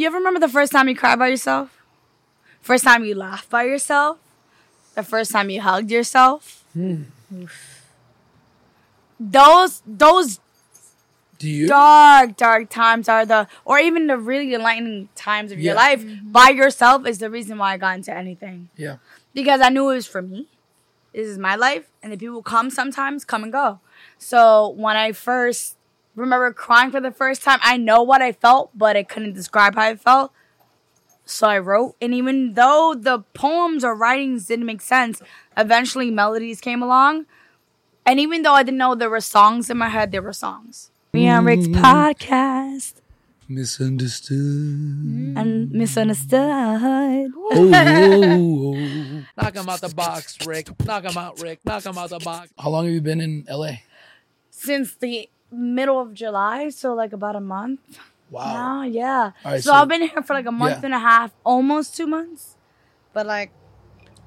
you ever remember the first time you cried by yourself? First time you laughed by yourself? The first time you hugged yourself? Hmm. Those those Do you? dark, dark times are the, or even the really enlightening times of your Yeah. life mm-hmm. by yourself is the reason why I got into anything. Yeah. Because I knew it was for me. This is my life, and the people come sometimes, come and go. So when I first remember crying for the first time, I know what I felt, but I couldn't describe how I felt. So I wrote, and even though the poems or writings didn't make sense, eventually melodies came along. And even though I didn't know there were songs in my head, there were songs. Me and Rick's mm-hmm. podcast Misunderstood. Mm-hmm. and misunderstood. oh, oh, oh. Knock him out the box, Rick. Knock him out, Rick. Knock him out the box. How long have you been in LA? Since the middle of July, so like about a month Wow. now, yeah. Right, so, so- I've been here for like a month Yeah. and a half, almost two months. But like,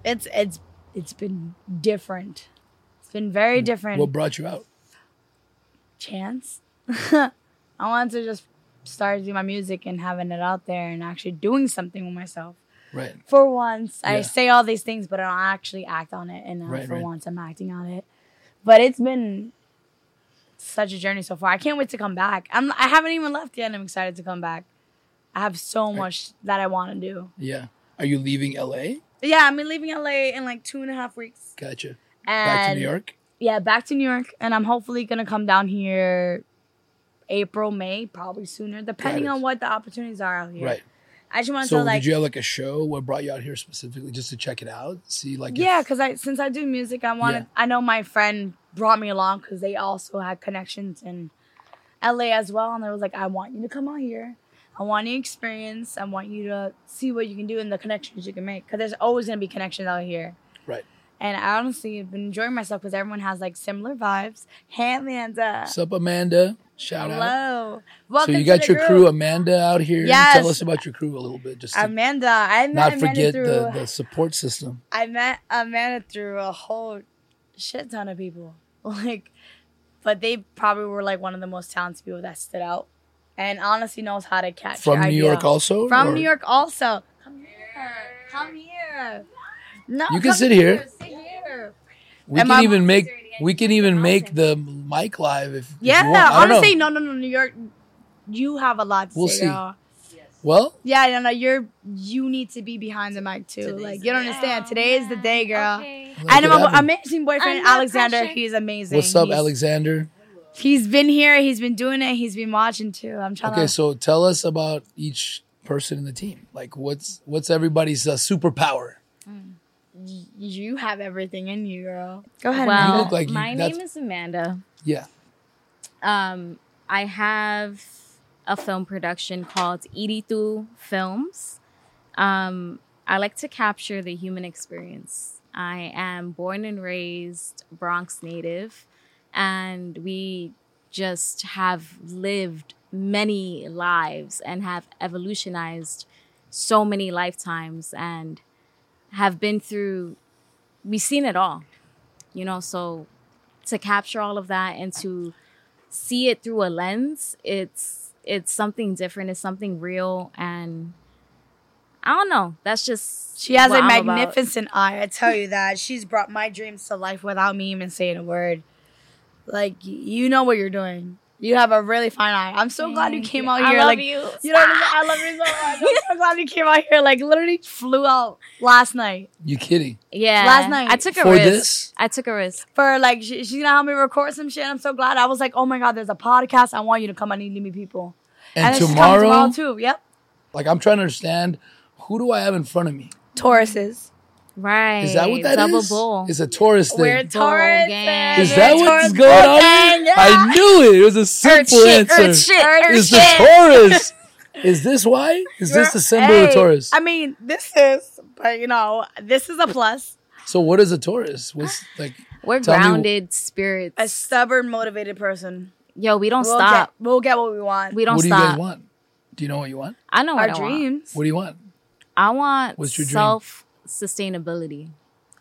it's it's it's been different. It's been very mm. different. What brought you out? chance. I wanted to just start doing my music and having it out there and actually doing something with myself. Right. For once, I say all these things, but I don't actually act on it. And now Right, for right. once, I'm acting on it. But it's been such a journey so far. I can't wait to come back. I'm. I haven't even left yet. and I'm excited to come back. I have so much that I want to do. Yeah. Are you leaving LA? Yeah, I'm leaving LA in like two and a half weeks. Gotcha. And Back to New York? yeah, back to New York, and I'm hopefully gonna come down here April, May, probably sooner, depending on what the opportunities are out here. Right. I just want So to like, did you have like a show? What brought you out here specifically just to check it out? See like yeah, because I since I do music, I wanted. Yeah. I know my friend brought me along because they also had connections in LA as well, and they was like, I want you to come out here. I want you to experience. I want you to see what you can do and the connections you can make. Because there's always gonna be connections out here. Right. And I honestly have been enjoying myself because everyone has like similar vibes. Hey Amanda. What's up, Amanda? Shout out. Hello. So you got to the your group. crew, Amanda, out here. Yes. Tell us about your crew a little bit, just Amanda. I met not Amanda forget through. the, the support system. I met Amanda through a whole shit ton of people. Like, but they probably were like one of the most talented people that stood out, and honestly knows how to catch From New idea. York also? From or- New York also. Come here. Come here. No, You can sit here. Sit here. We Am can I- even make we can even make the mic live if, if Yeah, you want. Honestly, no, no, no, New York. You have a lot to We'll say, see. girl. Well, Yeah, no, no, you're you need to be behind the mic too. like you don't understand. Today is the day, girl. make I know my amazing boyfriend Under Alexander. pressure. He's amazing. what's up, He's- Alexander? He's been here. He's been doing it. He's been watching too. I'm trying Okay, to. so tell us about each person in the team. Like, what's what's everybody's uh, superpower? you have everything in you, girl. Go ahead. Well, You look like you- my that's- name is Amanda. Yeah, Um, I have a film production called Iritu Films. Um, I like to capture the human experience. I am born and raised Bronx native, and we just have lived many lives and have evolutionized so many lifetimes and have been through we've seen it all you know? So to capture all of that and to see it through a lens it's it's something different it's something real and i don't know that's just She has what a I'm about. magnificent eye. I tell you that. She's brought my dreams to life without me even saying a word. Like you know what you're doing. You have a really fine eye. I'm so glad you came you. out I here. love like you. you know, what I'm? I love you so much. I'm so glad you came out here. Like literally flew out last night you kidding? yeah Last night. i took a For risk this? i took a risk for like she, she's gonna help me record some shit. I'm so glad. I was like, oh my god, there's a podcast. I want you to come. I need to meet people. And, then she's coming tomorrow, tomorrow too. Yep. like I'm trying to understand who do I have in front of me? Tauruses. right Is that what that double bull It's a Taurus thing. We're Taurus. gang. is We're that Taurus what's going on? yeah. I knew it. It was a simple shit, answer. earth shit, earth Is the. Taurus? Is this why? Is this the symbol of Taurus? I mean, this is, but you know, this is a plus. So what is a Taurus? What's like? we're Tell me- grounded spirits A stubborn, motivated person. yo we don't We'll stop Get, we'll get what we want. we don't What do you stop guys want? Do you know what you want? i know what Our I want. dreams. What do you want? I want What's your dream? self sustainability.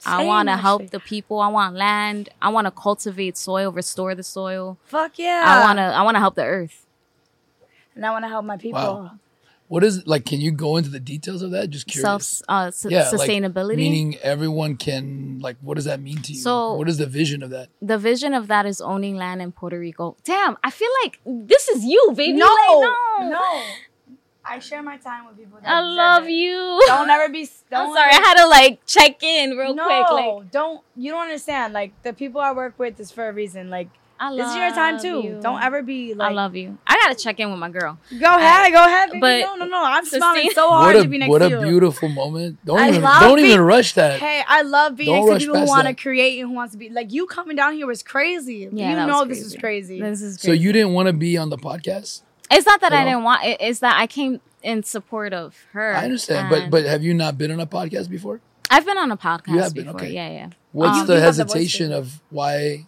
I want to help the people. I want land. I want to cultivate soil, restore the soil. Fuck yeah. I want to. I want to help the earth. And I want to help my people. Wow. What is like? Can you go into the details of that? Just curious. Self uh, su- yeah, like, sustainability. meaning everyone can like. What does that mean to you? So- what is the vision of that? the vision of that is owning land in Puerto Rico. Damn, I feel like this is you, baby. No, Like, no, no. I share my time with people. That I deserve love it. you. Don't ever be. Don't I'm sorry, I had to like check in real no, quick. Like, don't. You don't understand. Like the people I work with is for a reason. Like I love this is your time too. you. Don't ever be like. I love you. I gotta check in with my girl. Go ahead, go ahead. Baby. but no, no, no. I'm sustain- smiling so hard a to be next to you. what a beautiful moment. Don't I even love don't being- even rush that. Hey, I love being Don't next to people who want to create and who wants to be like you coming down here was crazy. Yeah, you that know was this is crazy. crazy. This is So you didn't want to be on the podcast? It's not that at I all? didn't want. It, it's that I came in support of her. I understand, but but have you not been on a podcast before? I've been on a podcast You have been, before. okay. Yeah, yeah. What's Um, the You have the hesitation of why?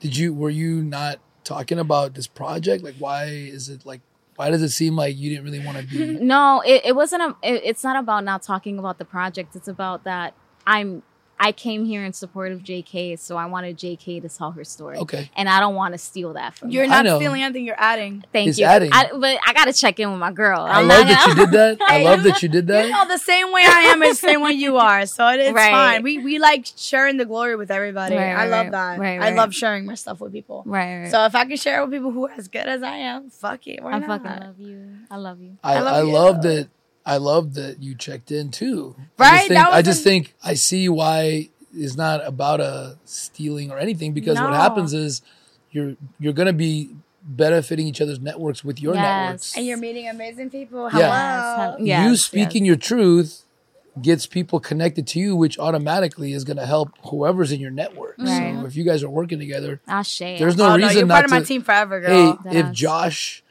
Did you were you not talking about this project? Like, why is it like? Why does it seem like you didn't really want to be? No, it, it wasn't. A, it, it's not about not talking about the project. It's about that I'm. I came here in support of JK, so I wanted JK to tell her story. Okay. And I don't want to steal that from You're her. Not stealing anything. You're adding. Thank He's you. adding. I, but I gotta check in with my girl. I I'm love that you gonna- did that. I love that you did You that. know, the same way I am is the same way you are. So it, it's Right. fine. We we like sharing the glory with everybody. Right, I love right. that. Right, I love sharing my stuff with people. Right, right. So if I can share it with people who are as good as I am, fuck it. Why I not? fucking love you. I love you. I, I love I you. love that. I love that you checked in too. I Right? just think, I just a- think I see why it's not about a stealing or anything because what happens is you're you're gonna be benefiting each other's networks with your Yes. networks. And you're meeting amazing people. Yeah. Hello. Yes, yes, you yes. speaking your truth gets people connected to you, which automatically is gonna help whoever's in your network. Right. So if you guys are working together, I'll share. there's no oh, reason no, you're not part of my to- team forever, hey, girl. if Josh,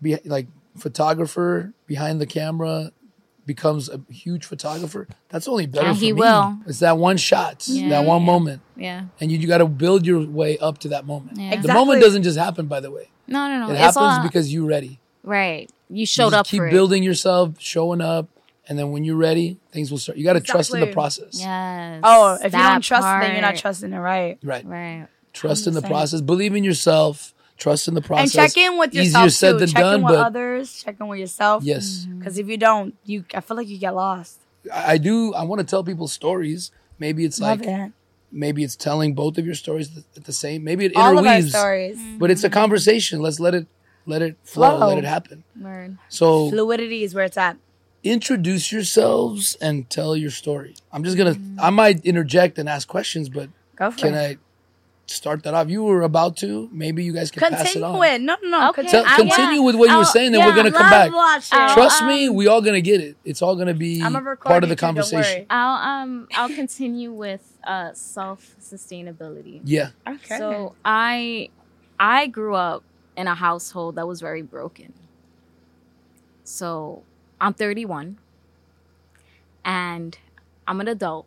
be, like photographer behind the camera, becomes a huge photographer, that's only better And for he me. will. It's that one shot, Yeah. that one Yeah. moment, yeah. and you, you got to build your way up to that moment. Yeah. The moment doesn't just happen, by the way. No, no, no. It it's happens all, because you're ready. right. You You showed just up keep for building yourself, showing up, and then when you're ready, things will start. You got to trust in the process. it. Yes. oh, if you don't trust, then you're not trusting it, right? Right. Right. Trust in the saying. process. Believe in yourself. Trust in the process. And check in with Easier yourself said too. than check done, in with but others. Check in with yourself. yes. Mm-hmm. Because if you don't, you I feel like you get lost. I I do. I want to tell people stories. Maybe it's Love like it. maybe it's telling both of your stories at the same. Maybe it All of our interweaves, stories. Mm-hmm. but it's a conversation. Let's let it let it flow. Flow. Let it happen. Word. So Fluidity is where it's at. introduce yourselves and tell your story. I'm just gonna. Mm-hmm. I might interject and ask questions, but Go for can it. I start that off? You were about to. Maybe you guys can pass it Continue on. it. No, no, no. Okay. Tell, I- continue yeah. with what you were saying, then yeah, we're gonna come back. watching. Trust um, me, we all gonna get it. It's all gonna be I'm part of the you too, conversation. I'll um I'll continue with uh self sustainability. Yeah. Okay. So I I grew up in a household that was very broken. So I'm 31 and I'm an adult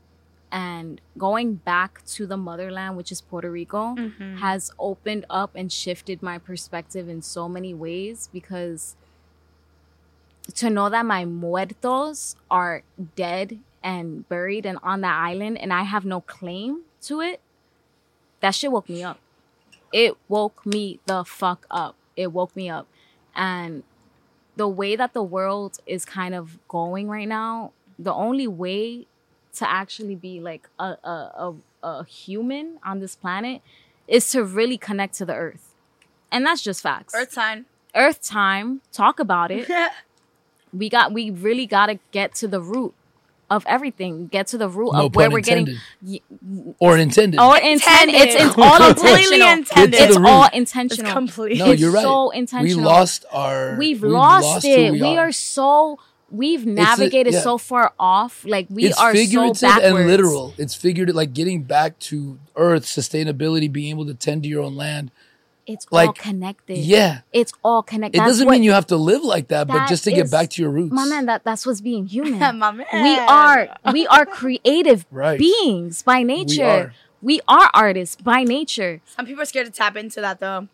and going back to the motherland which is Puerto Rico Mhm. has opened up and shifted my perspective in so many ways because to know that my muertos are dead and buried and on that island and I have no claim to it, that shit woke me up. It woke me the fuck up. It woke me up. And the way that the world is kind of going right now, the only way to actually be like a, a, a, a human on this planet is to really connect to the earth. And that's just facts. Earth sign. Earth time, talk about it. we got we really got to get to the root of everything. Get to the root No of where pun we're getting intended. y- or intended. or intent. It's, it's all intentional. intended. It's all root. It's intentional. complete. no, you're right. so We lost our. We've, we've lost, who it. We, are. so we've navigated yeah. so far off. Like we it's are so figurative backwards. and literal. It's figured like getting back to Earth, sustainability, being able to tend to your own land. It's all connected. Yeah, it's all connected. it That's doesn't what- mean you have to live like that, but just to get back to your roots. My man, that that's what's being human. My man. we are we are creative Right. beings by nature. are. We are artists by nature. Some people are scared to tap into that though.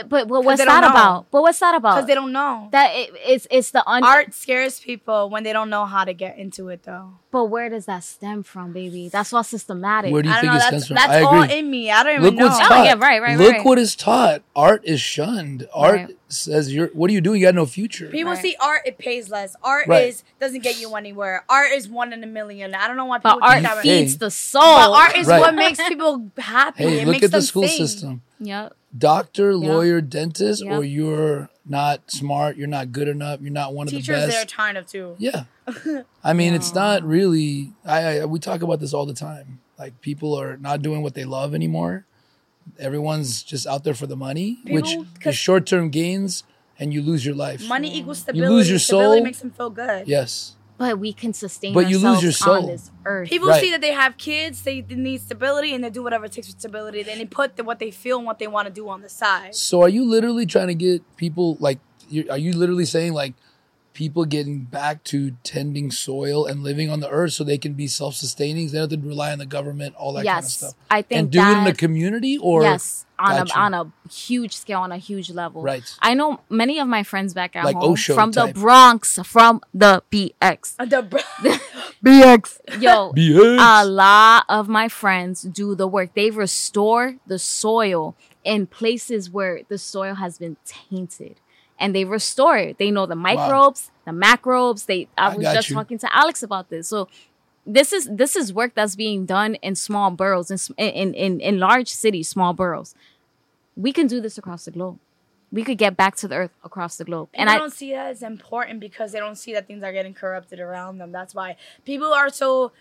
It- but, but what's that know. about? But what's that about? because they don't know. that it, it's it's the un- Art scares people when they don't know how to get into it, though. But where does that stem from, baby? That's all systematic. Where do you I think don't know. it That's, stems from? that's I all agree. in me. I don't even Look know. what's Oh, taught. yeah, right, right, Look right. what is taught. Art is shunned. Art Right. says you're. What are you doing? You got no future. People Right. see art, it pays less. Art Right. is doesn't get you anywhere. Art is one in a million. I don't know why people. but art think that. Hey. feeds the soul. But art is Right. what makes people happy. Hey, it look makes at the them school think. system. Yep. Doctor, lawyer, dentist, Yeah. or you're not smart. You're not good enough. You're not one of the best. Teachers, the they're best. tired of too. Yeah. I mean, it's not really. I, I we talk about this all the time. Like people are not doing what they love anymore. Everyone's just out there for the money, which People- is 'cause- short term gains, and you lose your life. Money equals stability. You lose your Stability soul. makes them feel good. Yes. But we can sustain But you lose ourselves your soul. on this earth. People Right. see that they have kids, they, they need stability, and they do whatever it takes for stability. Then they put the, what they feel and what they want to do on the side. So are you literally trying to get people like? you are you literally saying like people getting back to tending soil and living on the earth so they can be self sustaining? They don't have to rely on the government, all that kind of yes, stuff, I think and do it in the community or yes, on Gotcha. a on a huge scale, on a huge level. Right. I know many of my friends back at Like home Osho from type. the Bronx, from the BX. Uh, The br- BX. Yo, BX. a lot of my friends do the work. They restore the soil in places where the soil has been tainted. And they restore it. They know the microbes, the macrobes. They I, I was got just you. talking to Alex about this. So this is this is work that's being done in small boroughs, in in in, in large cities, small boroughs. We can do this across the globe. We could get back to the earth across the globe. and And I don't see that as important because they don't see that things are getting corrupted around them. That's why people are so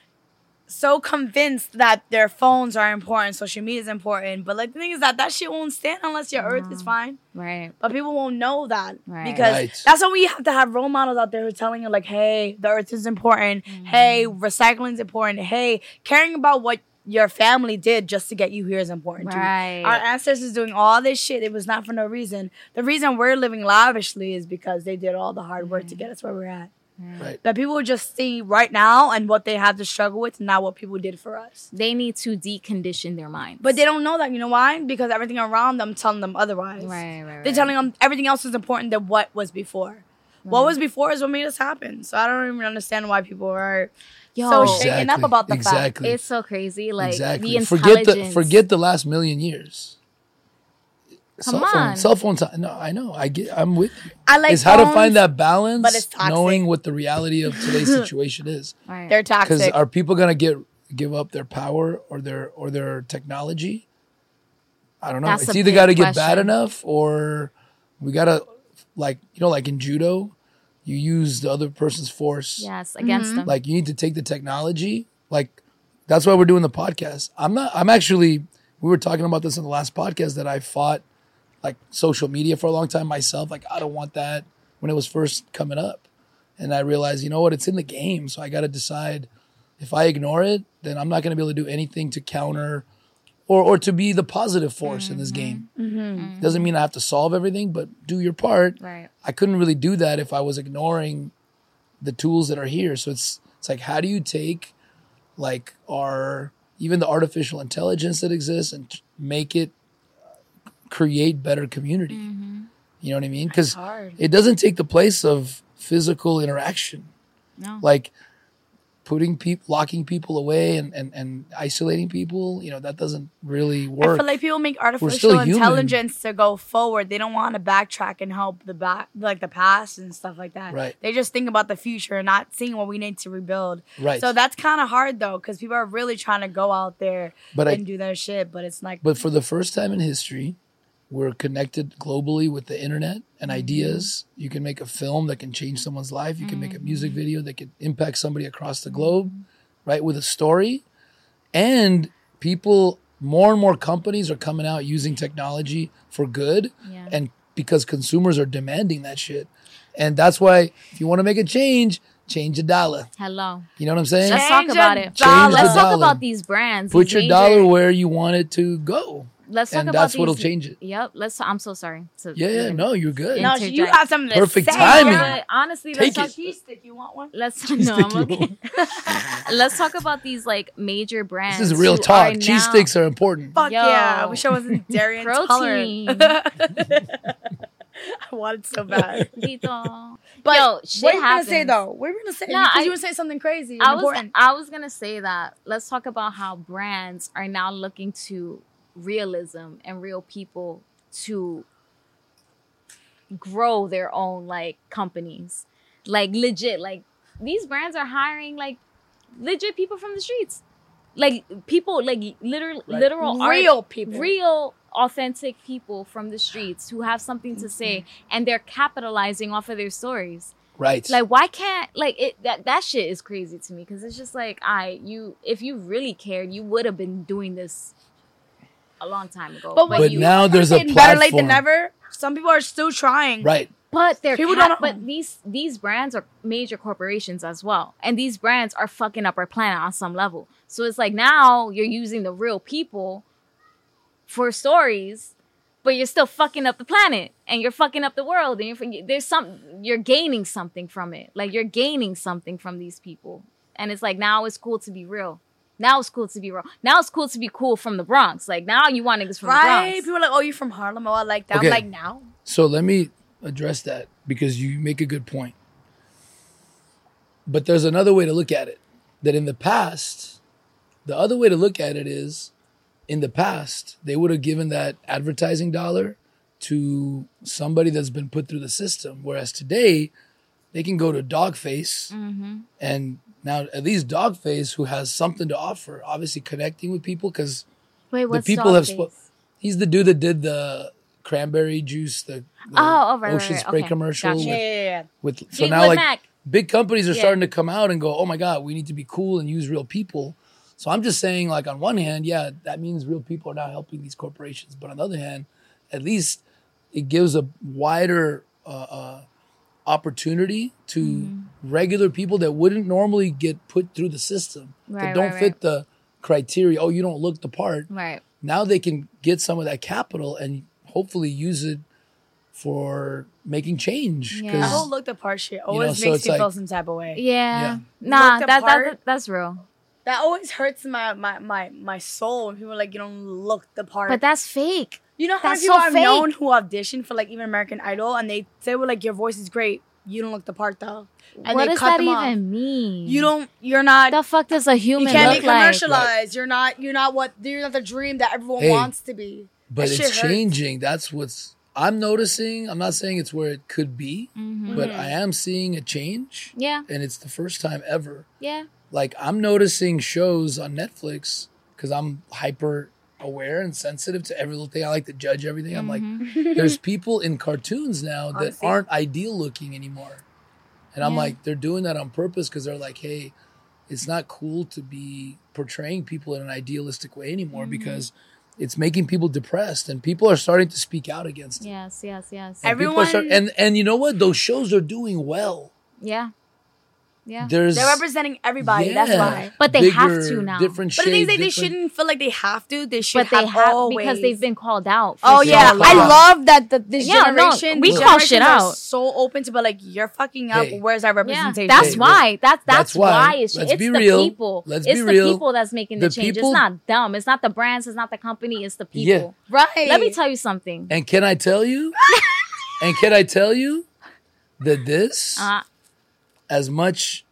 so convinced that their phones are important, social media is important. But like the thing is that that shit won't stand unless your earth is fine. right. But people won't know that Right. because Right. that's why we have to have role models out there who are telling you like, "Hey, the earth is important. Mm-hmm. Hey, recycling is important. Hey, caring about what your family did just to get you here is important too. Right. Our ancestors doing all this shit. It was not for no reason. The reason we're living lavishly is because they did all the hard work Mm-hmm. to get us where we're at. Mm. right. But people just see right now and what they have to struggle with, not what people did for us. They need to decondition their minds. But they don't know that. You know why? Because everything around them telling them otherwise. Right, right, They're telling them everything else is important than what was before. What was before is what made us happen. So I don't even understand why people are Yo, so shaken up about the Exactly. It's so crazy. Like exactly. the forget intelligence. the forget the last million years. Come cell phone, on. cell phone time. No, I know. I get. I'm with you. I like it's how to find that balance, but it's toxic. knowing what the reality of today's situation is. Right. They're toxic. Because are people gonna get give up their power or their or their technology? I don't know. That's it's either got to get bad enough or we gotta like you know like in judo, you use the other person's force. yes, against Mm-hmm. them. Like you need to take the technology. Like that's why we're doing the podcast. I'm not. I'm actually. We were talking about this in the last podcast that I fought like social media for a long time myself. Like I don't want that when it was first coming up, and I realized you know what? It's in the game, so I got to decide. If I ignore it, then I'm not going to be able to do anything to counter or or to be the positive force in this mm-hmm. game. Mm-hmm. Doesn't mean I have to solve everything, but do your part. Right. I couldn't really do that if I was ignoring the tools that are here. So it's it's like how do you take like our even the artificial intelligence that exists and make it create better community. Mm-hmm. You know what I mean? Because it doesn't take the place of physical interaction. No. Like putting people, locking people away and, and, and isolating people, you know, that doesn't really work. I feel like people make artificial human. intelligence to go forward. They don't want to backtrack and help the back, like the past and stuff like that. Right. They just think about the future and not seeing what we need to rebuild. Right. So that's kind of hard though, because people are really trying to go out there But I- and do their shit, but it's like But for the first time in history, we're connected globally with the internet and mm-hmm. ideas. You can make a film that can change someone's life. You can make a mm-hmm. music video that can impact somebody across the mm-hmm. globe, right? With a story. And people, more and more companies are coming out using technology for good. Yeah. And because consumers are demanding that shit. And that's why if you want to make a change, change a dollar. Hello. You know what I'm saying? Let's talk about it. dollar. Change the Let's talk dollar. about these brands. Put these your major- dollar where you want it to go. Let's talk and about that's these. what'll change it. Yep. Let's. I'm so sorry. To, Yeah, yeah, no, you're good. No, Interject. you have something to Perfect say. timing. Yeah. Honestly, Take let's talk. it. Cheese stick, you want one? Let's Cheese no, I'm stick, you okay. let's talk about these like major brands. This is real talk. Cheese now- sticks are important. Fuck Yo. yeah. I wish I wasn't dairy Protein. intolerant. I wanted so bad. Dito. But Yo, shit what are you gonna say though? What are you gonna say? No, Because I- you were saying something crazy. I was important. I was gonna say that. Let's talk about how brands are now looking to realism and real people to grow their own like companies, like legit. Like these brands are hiring like legit people from the streets, like people like literal Right. literal art- real people. real authentic people from the streets who have something to say Mm-hmm. and they're capitalizing off of their stories Right. like why can't like it that that shit is crazy to me because it's just like i you if you really cared you would have been doing this a long time ago But, but, But you now there's a saying better late than platform. never. Some people are still trying. right. but they're People cap- don't know. but these these brands are major corporations as well and these brands are fucking up our planet on some level so it's like now you're using the real people for stories but you're still fucking up the planet and you're fucking up the world and you're there's some you're gaining something from it like you're gaining something from these people and it's like now it's cool to be real now it's cool to be real now it's cool to be cool from the bronx like now you want niggas from Right? the bronx People are like, oh, you from Harlem? Oh, I like that. Okay. I'm like, now? So let me address that because you make a good point. But there's another way to look at it. That in the past, the other way to look at it is in the past, they would have given that advertising dollar to somebody that's been put through the system. Whereas today, they can go to Dogface Mm-hmm. and now at least Dogface, who has something to offer, obviously connecting with people because the what's people have spo- he's the dude that did the cranberry juice, the, the Oh, oh, right, right, ocean right. spray Okay. commercial. Gotcha. Yeah, With, yeah, yeah. with so Fleetwood now like Mac. big companies are Yeah. starting to come out and go, oh my god, we need to be cool and use real people. So I'm just saying, like on one hand, yeah, that means real people are now helping these corporations, but on the other hand, at least it gives a wider uh, uh, opportunity to Mm-hmm. regular people that wouldn't normally get put through the system that don't right, fit right. the criteria. Oh, you don't look the part right now they can get some of that capital and hopefully use it for making change. Yeah. The 'Cause- whole look the part shit know, always so makes it's me feel some type of way. yeah, Yeah. nah Look the that, that that's real That always hurts my my my my soul when people are like you don't look the part. but that's fake you know how many people so I've fake. known who auditioned for like even American Idol and they say well like your voice is great, you don't look the part though, and what they does cut that them even off. mean You don't. You're not. the fuck does a human you can't look be like commercialized. You're not. You're not what. You're not the dream that everyone Hey, wants to be. but That it's changing. That's what's I'm noticing. I'm not saying it's where it could be, Mhm. but I am seeing a change, yeah and it's the first time ever. yeah Like I'm noticing shows on Netflix because I'm hyper aware and sensitive to every little thing. I like to judge everything. I'm like, mm-hmm. there's people in cartoons now that Honestly. aren't ideal looking anymore. And I'm Yeah. like, they're doing that on purpose because they're like, hey, it's not cool to be portraying people in an idealistic way anymore mm-hmm. because it's making people depressed and people are starting to speak out against it. yes yes yes And people start- Everyone- and and you know what? Those shows are doing well. yeah yeah There's They're representing everybody. That's why. But they have to now. Different But the thing is, shades, they shouldn't feel like they have to. They should but they have, have always. because they've been called out Oh so yeah, long. I love that the, this Yeah, no, generation. we these call shit generations are out. So open to, but like you're fucking up. Hey. Where's our Yeah, representation? that's Hey, why. That's that's, that's why. why, it's, Let's it's be the real. people. Let's it's be the real. people that's making the, The change. people- It's not them. It's not the brands. It's not the company. It's the Yeah. people. right. Let me tell you something. And can I tell you? and can I tell you that this, Uh, as much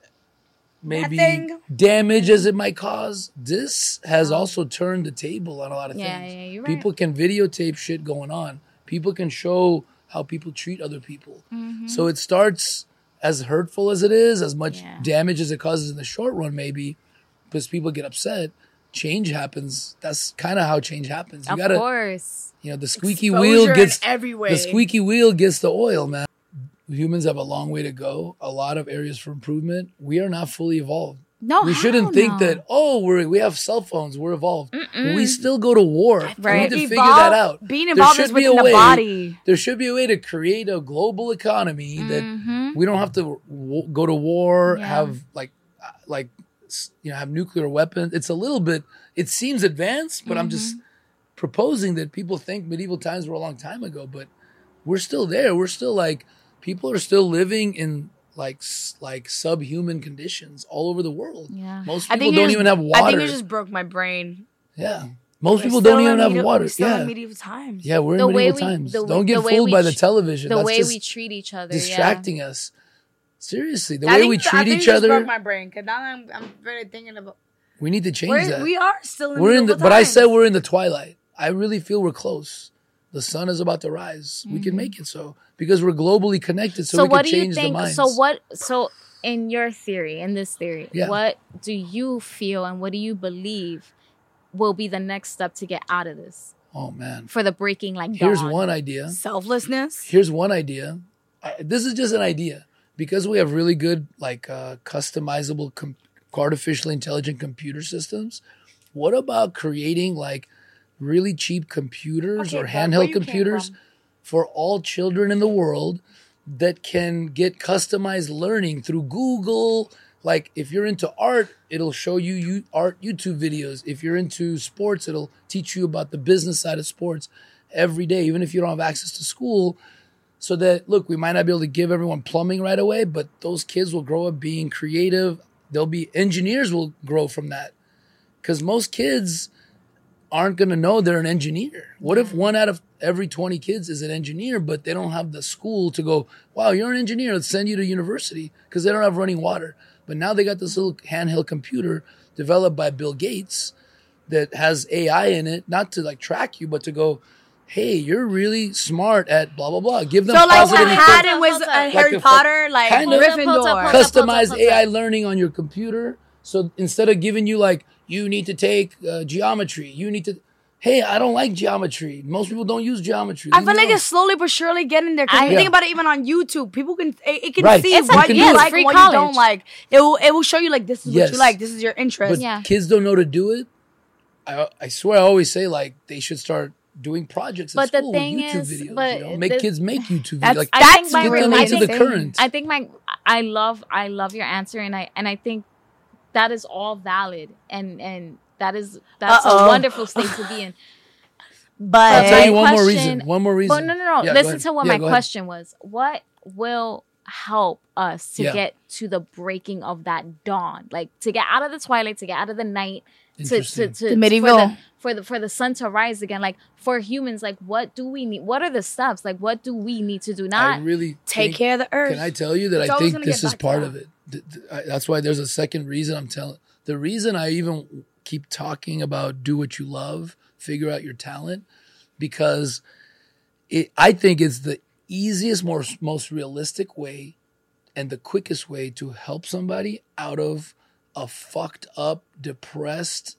maybe Nothing. damage as it might cause, this has also turned the table on a lot of Yeah, things. yeah, you're right. People can videotape shit going on. People can show how people treat other people. So it starts as hurtful as it is, as much Mm-hmm. Yeah. damage as it causes in the short run, maybe, because people get upset. Change happens. That's kind of how change happens. You of gotta, course. you know, the squeaky Exposure wheel gets every way. the squeaky wheel gets the oil, man. Humans have a long way to go, a lot of areas for improvement. We are not fully evolved. No, we shouldn't think no. that, oh, we're, we have cell phones, we're evolved. We still go to war. Right. We need to Evolve- figure that out. being There involved should is be a within the way- body. There should be a way to create a global economy that Mhm. we don't have to w- go to war, Yeah. have like, uh, like, you know, have nuclear weapons. It's a little bit, it seems advanced, but I'm just, proposing that people think medieval times were a long time ago, but we're still there. We're still like people are still living in like like subhuman conditions all over the world. Yeah. Most I people think don't just- even have water. I think you just broke my brain. yeah. Mm-hmm. Most We're people don't even in have medieval- water. We're still Yeah. in medieval times. Yeah, we're The in way medieval we- times. the- don't get fooled we by the television. The That's way just we treat each other. distracting us. Seriously, the I way think- we I treat think each just other, broke my brain because now I'm I'm really thinking about. we need to change We're, that. we are still in. we're in the, medieval but I said we're in the twilight. I really feel we're close. The sun is about to rise. We Mm-hmm. can make it so because we're globally connected. So, So, we what can do you change the think? minds. So what? So in your theory, in this theory, Yeah. what do you feel and what do you believe will be the next step to get out of this Oh man, for the breaking like here's dawn? one idea. selflessness. Here's one idea. I, this is just an idea because we have really good like uh, customizable com- artificially intelligent computer systems. What about creating like really cheap computers Okay, or handheld computers for all children in the world that can get customized learning through Google? Like if you're into art, it'll show you, you art YouTube videos. If you're into sports, it'll teach you about the business side of sports every day, even if you don't have access to school so that look we might not be able to give everyone plumbing right away but those kids will grow up being creative they'll be engineers will grow from that because most kids aren't going to know they're an engineer what if one out of every 20 kids is an engineer but they don't have the school to go wow you're an engineer let's send you to university because they don't have running water but now they got this little handheld computer developed by bill gates that has ai in it not to like track you but to go hey you're really smart at blah blah blah give them So like positive what input. happened with Hold uh. Harry Like the fu- Potter, like kind of. Hold up, up, Gryffindor. customized up, up. AI learning on your computer. So instead of giving you like you need to take uh, geometry, you need to. Hey, I don't like geometry. Most people don't use geometry. I Leave feel me like alone. it's slowly but surely getting there. Cause I- you think Yeah. about it, even on YouTube, people can it, it can Right. see It's what like- you you it. like Free and what you don't like. It will it will show you like this is what you like. This is your interest. but Yeah. kids don't know to do it. I, I swear, I always say like they should start doing projects But at the school thing with YouTube is- videos. but you know? Make the- kids make YouTube videos. That's- Like I That's think my get really them into the insane. current. I think my I love I love your answer and I and I think that is all valid and and that is that's Uh-oh. a wonderful state to be in. But I'll tell you my one more reason. One more reason. But no, no, no. Yeah, Listen to what Yeah, my go ahead. question was. What will help us to Yeah. get to the breaking of that dawn? Like to get out of the twilight, to get out of the night, to to, to The medieval. for the, for the for the sun to rise again. Like for humans, like what do we need? What are the steps? Like what do we need to do? I Not really take think- care of the earth. Can I tell you that It's I think this is part that. of it? Th- th- I- That's why there's a second reason I'm telling. The reason I even keep talking about do what you love, figure out your talent, because it, I think it's the easiest, more most realistic way, and the quickest way to help somebody out of a fucked up, depressed.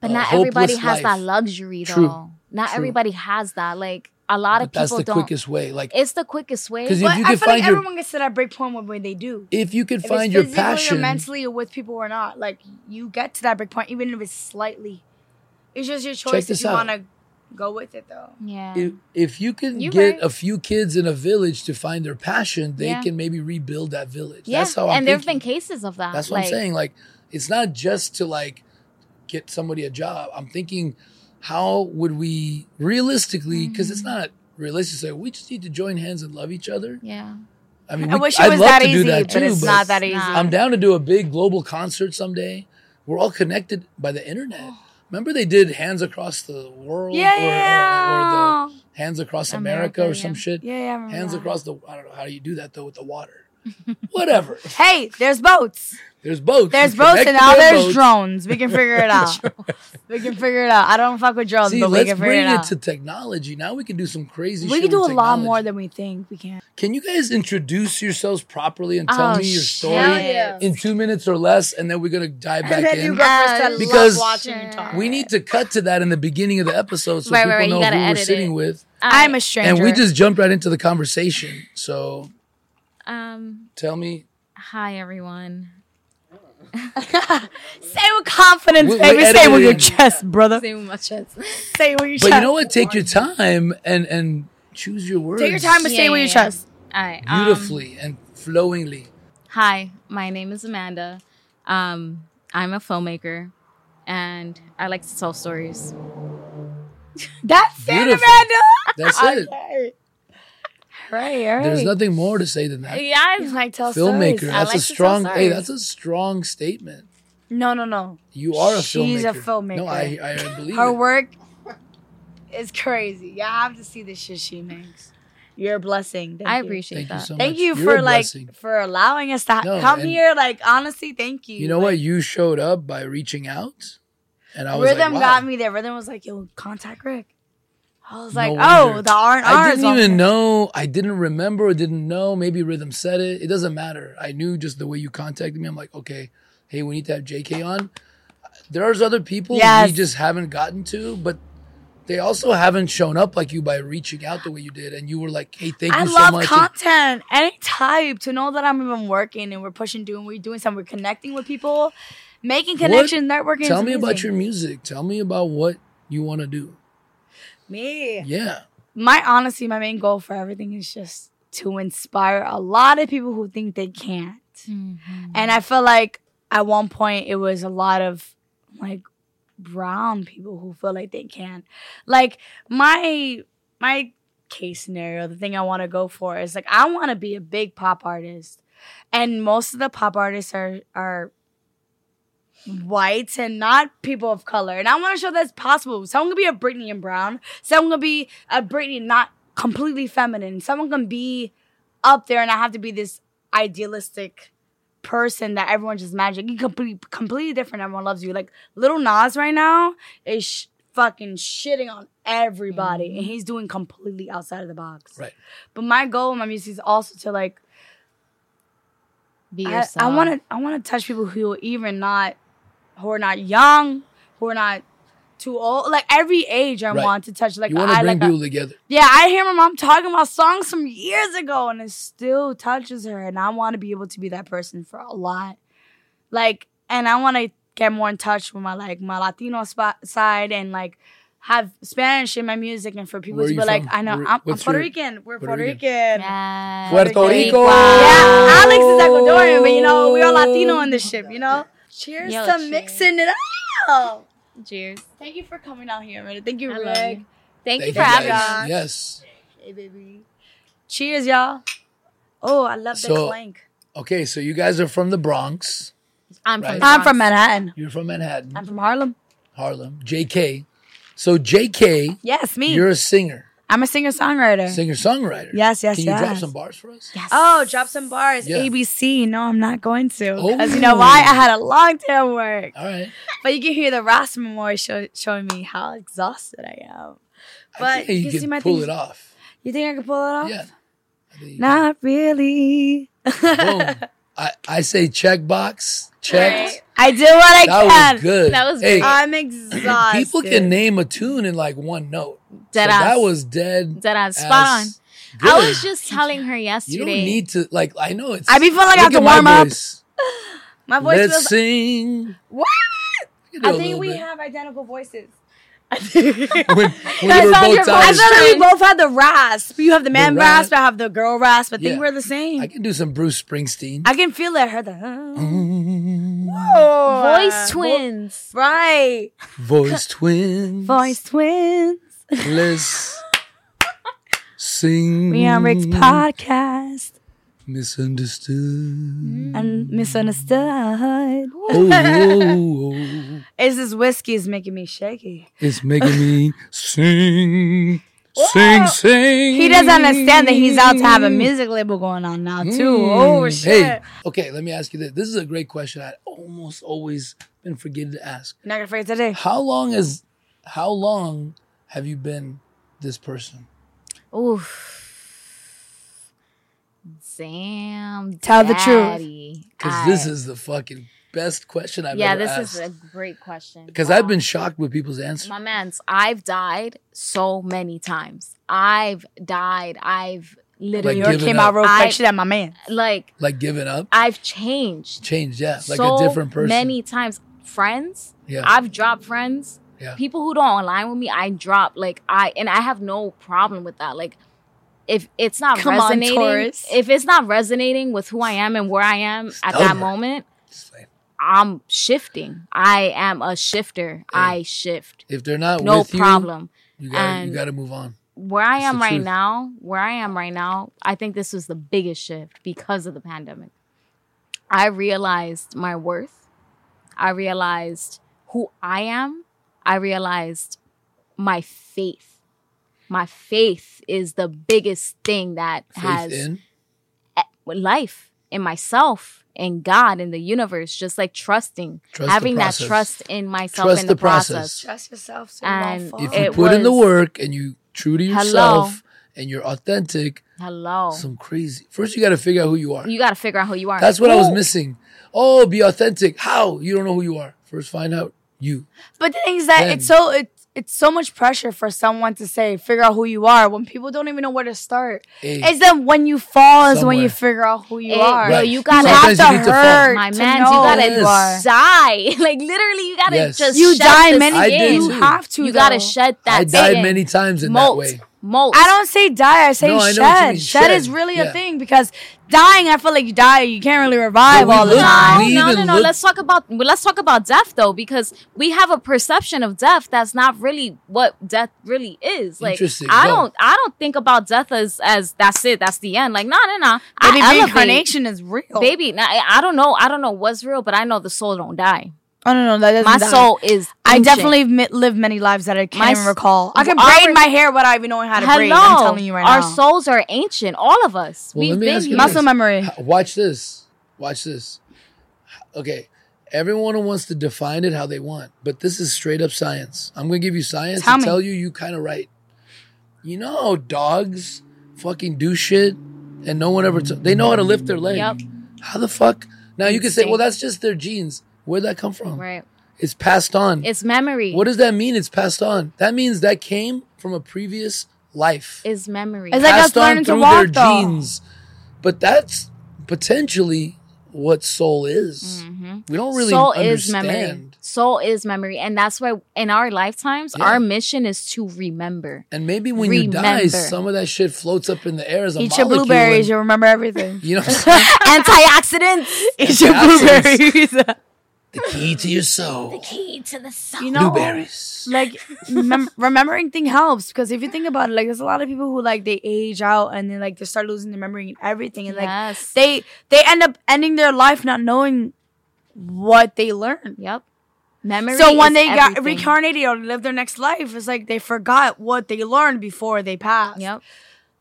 But a not everybody hopeless has that luxury though. True. Not True. everybody has that. Like a lot of But that's people the don't. quickest way. Like It's the quickest way. 'Cause but if you I could feel like find your- everyone gets to that break point when, when they do. if you could If find your passion, or mentally or with people or not, like you get to that break point, even if it's slightly. It's just your choice if this you out. want to go with it, though. yeah. if, if you can You get right. a few kids in a village to find their passion, they Yeah. can maybe rebuild that village. yeah. That's how I'm and there have been cases of that. That's what like, I'm saying. Like, it's not just to like get somebody a job. I'm thinking, how would we realistically? Because Mm-hmm. it's not realistic to say we just need to join hands and love each other. Yeah. I mean, I we- wish it I'd was love that to do easy, that but too, it's not that easy. I'm down to do a big global concert someday. We're all connected by the internet. Remember they did Hands Across the World yeah, or, yeah, or, or the Hands Across America, America, or some yeah. shit. yeah, yeah, Hands that. across the I don't know how do you do that though with the water. Whatever. Hey, there's boats. There's boats. There's You boats, connect and now there's boats. drones. We can figure it out. we can figure it out. I don't fuck with drones, See, but we let's bring it it to technology. Now we can do some crazy we shit. can do a with lot more than we think we can. Can you guys introduce yourselves properly and tell Oh, me your story yeah. in two minutes or less, and then we're gonna dive back in? you go first. I love Because watching you talk. we need to cut to that in the beginning of the episode so Right, people right, right. Know who we're sitting it. with. I'm a I- stranger. And we just jumped right into the conversation. So Um. tell me, Hi everyone. say with confidence, We- we baby. Say with your chest, brother. Say with my chest. Say with your but chest. But you know what? Take your time and and choose your words. Take your time and say Yeah, with yeah, your chest. All right. um, beautifully and flowingly. Hi, my name is Amanda. Um, I'm a filmmaker, and I like to tell stories. That's it, Amanda. That's it. Okay. Right, right. There's nothing more to say than that. Yeah, I- like tell Filmmaker. stories. I That's like a strong. Hey, that's a strong statement. No, no, no. You are a She's filmmaker. She's a filmmaker. No, I, I believe Her it. work is crazy. You have to see the shit she makes. You're a blessing. Thank I you. appreciate Thank you that. so much. Thank you You're for a like blessing. for allowing us to No, come here. Like honestly, thank you. You know Like, what? You showed up by reaching out, and I was Rhythm like, wow. got me there. Rhythm was like, "Yo, contact Rick." I was No like, oh, wonder. "Oh, the R and R." I didn't even know. I didn't remember or didn't know. Maybe Rhythm said it. It doesn't matter. I knew just the way you contacted me. I'm like, okay, hey, we need to have JK on. There's other people Yes. we just haven't gotten to, but they also haven't shown up like you by reaching out the way you did. And you were like, hey, thank I you so much. I love content, any type. To know that I'm even working and we're pushing, doing, we're doing something, we're connecting with people, making connections, networking. Tell me about your music. Tell me about what you want to do. Me. Yeah. my honestly, my main goal for everything is just to inspire a lot of people who think they can't. Mm-hmm. And I feel like at one point it was a lot of like brown people who feel like they can't. Like my my case scenario, the thing I want to go for is like I want to be a big pop artist. And most of the pop artists are are white and not people of color. And I want to show that's possible. Someone could be a Britney and Brown. Someone could be a Britney not completely feminine. Someone can be up there and I have to be this idealistic person that everyone just imagine. You completely completely different. Everyone loves you. Like Lil Nas right now is sh- fucking shitting on everybody, mm-hmm. and he's doing completely outside of the box. Right. But my goal in my music is also to like Be yourself. I want to I want to touch people who are even not who are not young, who are not too old. Like every age, I Right. want to touch. Like You want to I bring like. a- people together. yeah, I hear my mom talking about songs from years ago, and it still touches her. And I want to be able to be that person for a lot. Like, and I want to get more in touch with my like my Latino spot side and like have Spanish in my music, and for people to be you like, from? I know Where- I'm, I'm what's Puerto Rican. We're Puerto Puerto, Rican? Rican. Yes. Puerto Rico. Yeah, Alex is Ecuadorian, but you know we are Latino in this ship. You know. Cheers Yo, to cheers. mixing it up. Cheers. Thank you for coming out here, man. Thank you, I Rick. you. Thank, Thank you for having us. Yes. Hey, baby. Cheers, y'all. Oh, I love the So- clank. Okay, so you guys are from the Bronx. I'm Right. from. I'm from Manhattan. You're from Manhattan, I'm from Harlem. Harlem. JK. So JK, Yes, me. you're a singer, I'm a singer songwriter. singer songwriter. Yes, yes, Can you drop some bars for us? Yes. Oh, drop some bars. Yeah. ABC. No, I'm not going to. Oh. Because you know why? I had a long day of work. All right. But you can hear the Rasta Memorial show, showing me how exhausted I am. I But think you you can see can my pull things- it off. You think I can pull it off? Yeah. I think Not really. Boom. I, I say check box. Checked. I did what I That can. was good. That was hey, great. I'm exhausted. people can name a tune in like one note. Dead so ass. that was dead. Dead ass. Spot on. as I was just telling her yesterday. You yesterday. don't need to like. I know it's. I be feeling like I have to at my warm up. voice. My voice Let's feels. sing. what? You can do I a think we bit. have identical voices. when, when I we found both. I tired. feel we both had the rasp. You have the man The rasp. rasp. I have the girl rasp. I think Yeah. we're the same. I I, can do some Bruce Springsteen. I can feel it. I heard the Mm, oh, Voice twins. Right. Voice twins. Voice twins. Let's sing. We on Rick's podcast Misunderstood. and misunderstood. Oh, oh, oh. Is this whiskey is making me shaky? It's making me sing. Sing, sing. He doesn't understand that he's out to have a music label going on now too. Oh Mm. shit! Hey, okay, let me ask you this. This is a great question I almost always been forgetting to ask. Not gonna forget today. How long is how long have you been this person? Oof. Damn. Tell the truth. Because this is the fucking best question I've Yeah, ever Yeah, this asked. is a great question. Because I've been um, shocked with people's answers. My man's, I've died so many times. I've died. I've literally Like York came up. out real quick. I- She that my man. like Like giving up, I've changed changed, yeah, like so a different person. many times. Friends, yeah, I've dropped friends. Yeah. People who don't align with me, I drop. Like I and I have no problem with that. Like if it's not Come resonating, Taurus. if it's not resonating with who I am and where I am at that Stubborn. moment, I'm shifting. I am a shifter. I shift. if they're not No with you, problem. You got And- you got to move on. where I It's am right truth. now, where I am right now, I think this was the biggest shift because of the pandemic. I realized my worth. I realized who I am. I realized my faith. My faith is the biggest thing that Faith has in. life in myself in God in the universe just like trusting Trust having that trust in myself Trust in the the, process, process. Trust yourself. So And you If you It put in the work and you true to Hello. yourself and you're authentic, hello some crazy. First, you got to figure out who you are. you got to figure out who you are That's what I was missing. Oh, be authentic. How? You don't know who you are. First, find out you. But the thing is that Then- it's so it's it's so much pressure for someone to say figure out who you are when people don't even know where to start. Hey, It's then when you fall is when you figure out who you Hey, are. yo, you gotta you have to you to hurt my man, you gotta who you are. die. Like literally, you gotta Yes. just You shed die the many I skin. You have to. You gotta though. shed that. I died skin. many times in Molt, that way. Molt. I don't say die. I say No, I know what you shed. mean. Shed. Shed. is really Yeah. a thing because dying, I feel like you die, you can't really revive But we all the time. no, no, no. look- Let's talk about well, let's talk about death though, because we have a perception of death that's not really what death really is. Like I Go. don't, I don't think about death as as that's it, that's the end. Like no, no, no. Maybe I elevate. reincarnation is real. baby. Nah, I I don't know, I don't know what's real, but I know the soul don't die. Oh no, no, that doesn't. My die. soul is. I definitely mi- lived many lives that I can't My even recall. I can Our- braid my hair without even knowing how to braid. I'm telling you right our now. Our souls are ancient. All of us. Well, We've let me been ask you here. this. Muscle memory. Watch this. Watch this. Okay. Everyone wants to define it how they want, but this is straight up science. I'm going to give you science Tell and me. tell you you kind of right. You know how dogs fucking do shit and no one ever, t- they know how to lift their leg. Yep. How the fuck? Now you can say, well, that's just their genes. Where'd that come from? Right. It's passed on. It's memory. what does that mean? It's passed on. That means that came from a previous life. is memory? It's like us passed on learning to through walk, their though. genes. But that's potentially what soul is. Mm-hmm. We don't really soul understand. is memory. Soul is memory, and that's why in our lifetimes, Yeah. our mission is to remember. And maybe when you die, some of that shit floats up in the air as a Eat your blueberries, and- you'll remember everything. you know, what I'm? Antioxidants. Eat your blueberries. the key to your soul. The key to the soul. you know, Blueberries. like mem- remembering thing helps because if you think about it, like there's a lot of people who like they age out and then like they start losing their memory and everything, and like yes. they they end up ending their life not knowing what they learned. yep. Memory. So when is they got everything. reincarnated or live their next life, it's like they forgot what they learned before they passed. Yep.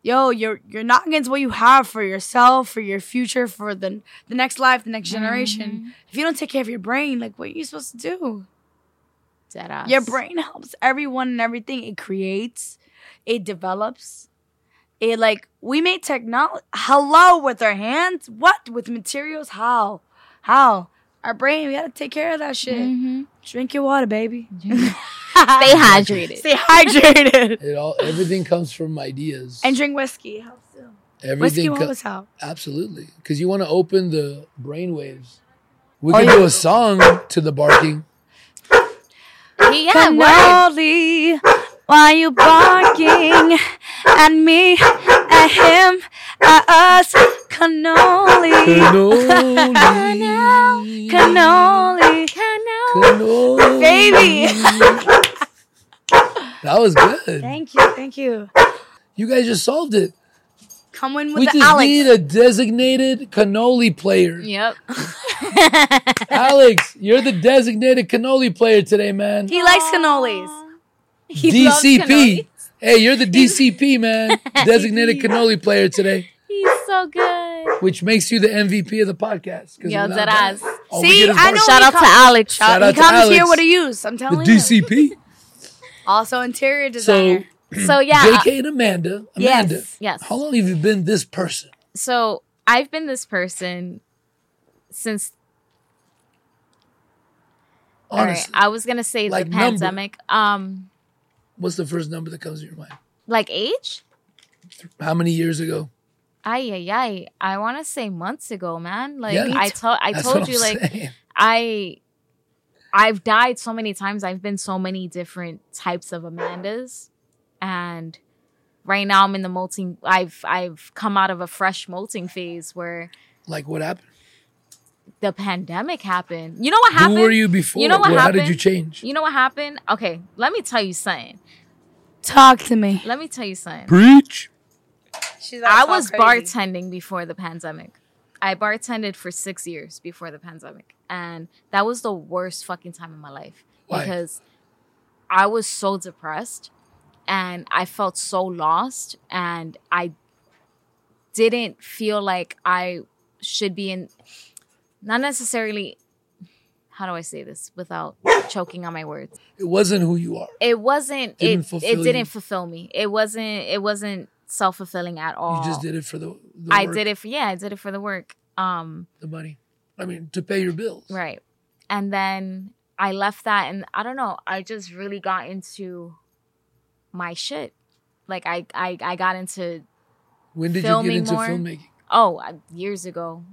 Yo, you're you're not against what you have for yourself, for your future, for the the next life, the next generation. Mm-hmm. If you don't take care of your brain, like what are you supposed to do? Dead ass. Your brain helps everyone and everything. It creates, it develops. It like we made technology. Hello, with our hands. What with materials? How? How? Our brain. We gotta take care of that shit. Mhm. Drink your water, baby. Stay hydrated. Stay hydrated. It all everything comes from ideas. and drink whiskey. Helps too. Whiskey everything will co- always help. absolutely because you want to open the brain waves. We Oh, could yeah. do a song to the barking. yeah. Word. Cannoli, why you barking at me, at him, at us? Cannoli, Cannoli. cannoli, Cannoli. baby. That was good. thank you, thank you. You guys just solved it. Come in with We the just Alex. need a designated cannoli player. Yep. Alex, you're the designated cannoli player today, man. he likes cannolis. He loves DCP. cannoli. Hey, you're the DCP, man. Designated cannoli player today, He's so good. which makes you the MVP of the podcast. Yo, without that, ass. all See, get is I bark. know Shout he out to Alex. Shout he out to comes here Alex. with a use. I'm the telling you. DCP. Also interior So, designer. So yeah. uh, JK and Amanda. Amanda, Yes, yes. how long have you been this person? so I've been this person since. All right, Honestly, I was gonna say Like the number. pandemic. Um, what's the first number that comes to your mind? like age. How many years ago? Ay ay ay! I want to say months ago, man. Like Yeah. I told, I told you, I'm like saying. I, I've died so many times. I've been so many different types of Amandas, and right now I'm in the molting. I've I've come out of a fresh molting phase where like what happened? the pandemic happened. You know what happened? Who were you before? You know what happened? How did you change? You know what happened? Okay, let me tell you something. Talk to me. Let me tell you something. Preach. She's I was bartending before the pandemic. I bartended for six years before the pandemic. And that was the worst fucking time in my life. Why? Because I was so depressed and I felt so lost and I didn't feel like I should be in not necessarily how do I say this without choking on my words? It wasn't who you are. It wasn't Didn't it it didn't fulfill me. It wasn't it wasn't self-fulfilling at all. You just did it for the, the I did it for yeah, I did it for the work. Um, the money. I mean, to pay your bills. right. And then I left that and I don't know, I just really got into my shit. Like I I, I got into When did you get into more. filmmaking? oh, uh, years ago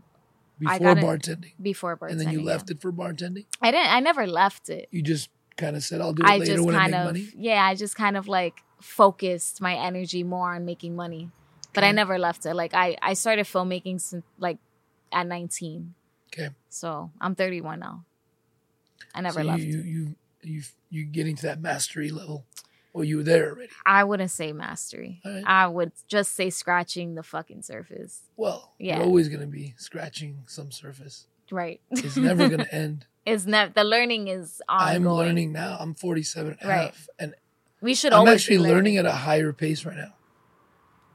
Before bartending. before bartending. And then you yeah. left it for bartending? I didn't I never left it. You just kind of said, I'll do it I later when I make of money? yeah, I just kind of like focused my energy more on making money. But I never left it. Like I I started filmmaking since like at 19. Okay. So, I'm 31 now. I never so left. you, you, you, you, getting to that mastery level. Or you were there already. I wouldn't say mastery. Right. I would just say scratching the fucking surface. Well, Yeah. you're always going to be scratching some surface. Right. It's never going to end. it's never the learning is ongoing. I'm learning now. I'm 47 and Right. half. And We should I'm always actually be learning at a higher pace right now.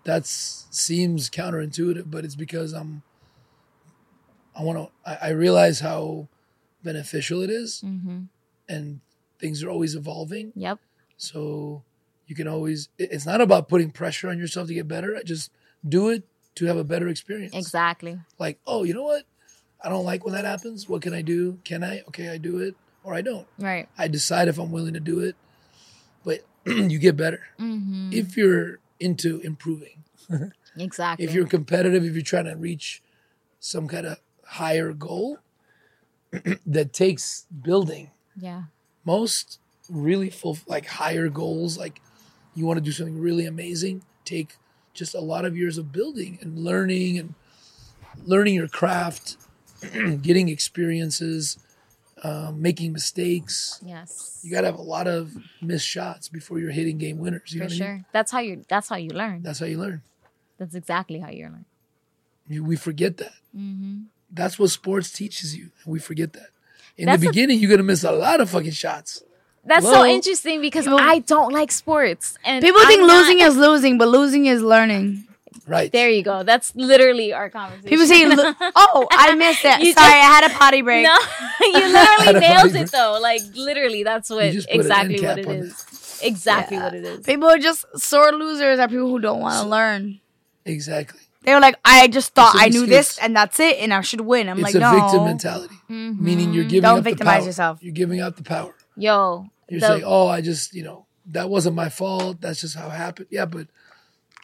That seems counterintuitive, but it's because I'm. I want to. I, I realize how beneficial it is, hmm and things are always evolving. Yep. So you can always. it- It's not about putting pressure on yourself to get better. I just do it to have a better experience. Exactly. Like, oh, you know what? I don't like when that happens. What can I do? Can I? Okay, I do it, or I don't. Right. I decide if I'm willing to do it. You get better hmm if you're into improving. Exactly. If you're competitive, if you're trying to reach some kind of higher goal that takes building. yeah. Most really full like higher goals, like you want to do something really amazing, take just a lot of years of building and learning and learning your craft, getting experiences, um, making mistakes. Yes. You got to have a lot of missed shots before you're hitting game winners. You know For what I mean? sure. That's how you. That's how you learn. That's how you learn. That's exactly how you learn. You, we forget that. Mm-hmm. That's what sports teaches you, and we forget that. In That's the a- beginning, you're gonna miss a lot of fucking shots. That's Hello? so interesting because People- I don't like sports, and People I'm think not- losing is losing, but losing is learning. Right. There you go. That's literally our conversation. People say, "Oh, I missed it. You Sorry, just- I had a potty break." No, you literally nailed it though. Like literally, that's what just put an exactly what it is. it. Exactly Yeah. what it is. People are just sore losers. Are people who don't want to learn. Exactly. They were like, "I just thought I knew this, and that's it, and I should win." I'm it's like, a "No." victim mentality, mm-hmm. meaning you're giving Don't up the victimize power. yourself. You're giving out the power. Yo, You're the- saying, "Oh, I just, you know, that wasn't my fault. That's just how it happened." Yeah, but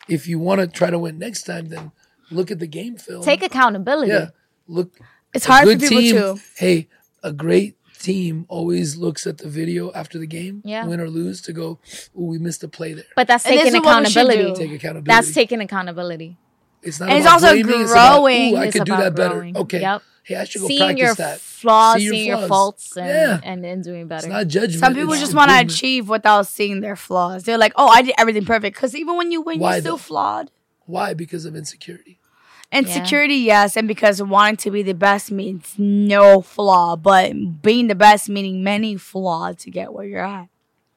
if you want to try to win next time, then look at the game film. take accountability. yeah, look. It's a hard for people team, too. Hey, a great team always looks at the video after the game, Yeah. win or lose, to go, "Ooh, we missed a play there." But that's And taking is what we should accountability. Take accountability. That's taking accountability. It's not And it's about also blaming, it's about, "Ooh, I It's could do about that better. Okay. Yep. Hey, I should go Seeing practice your that. Flaws, See your seeing your faults, and, Yeah. and then doing better. It's not judgment. Some people it's just want to achieve without seeing their flaws. They're like, "Oh, I did everything perfect." Because even when you win, Why you're still though? flawed. Why? Because of insecurity. Insecurity, yes, and because wanting to be the best means no flaw, but being the best meaning many flaws to get where you're at.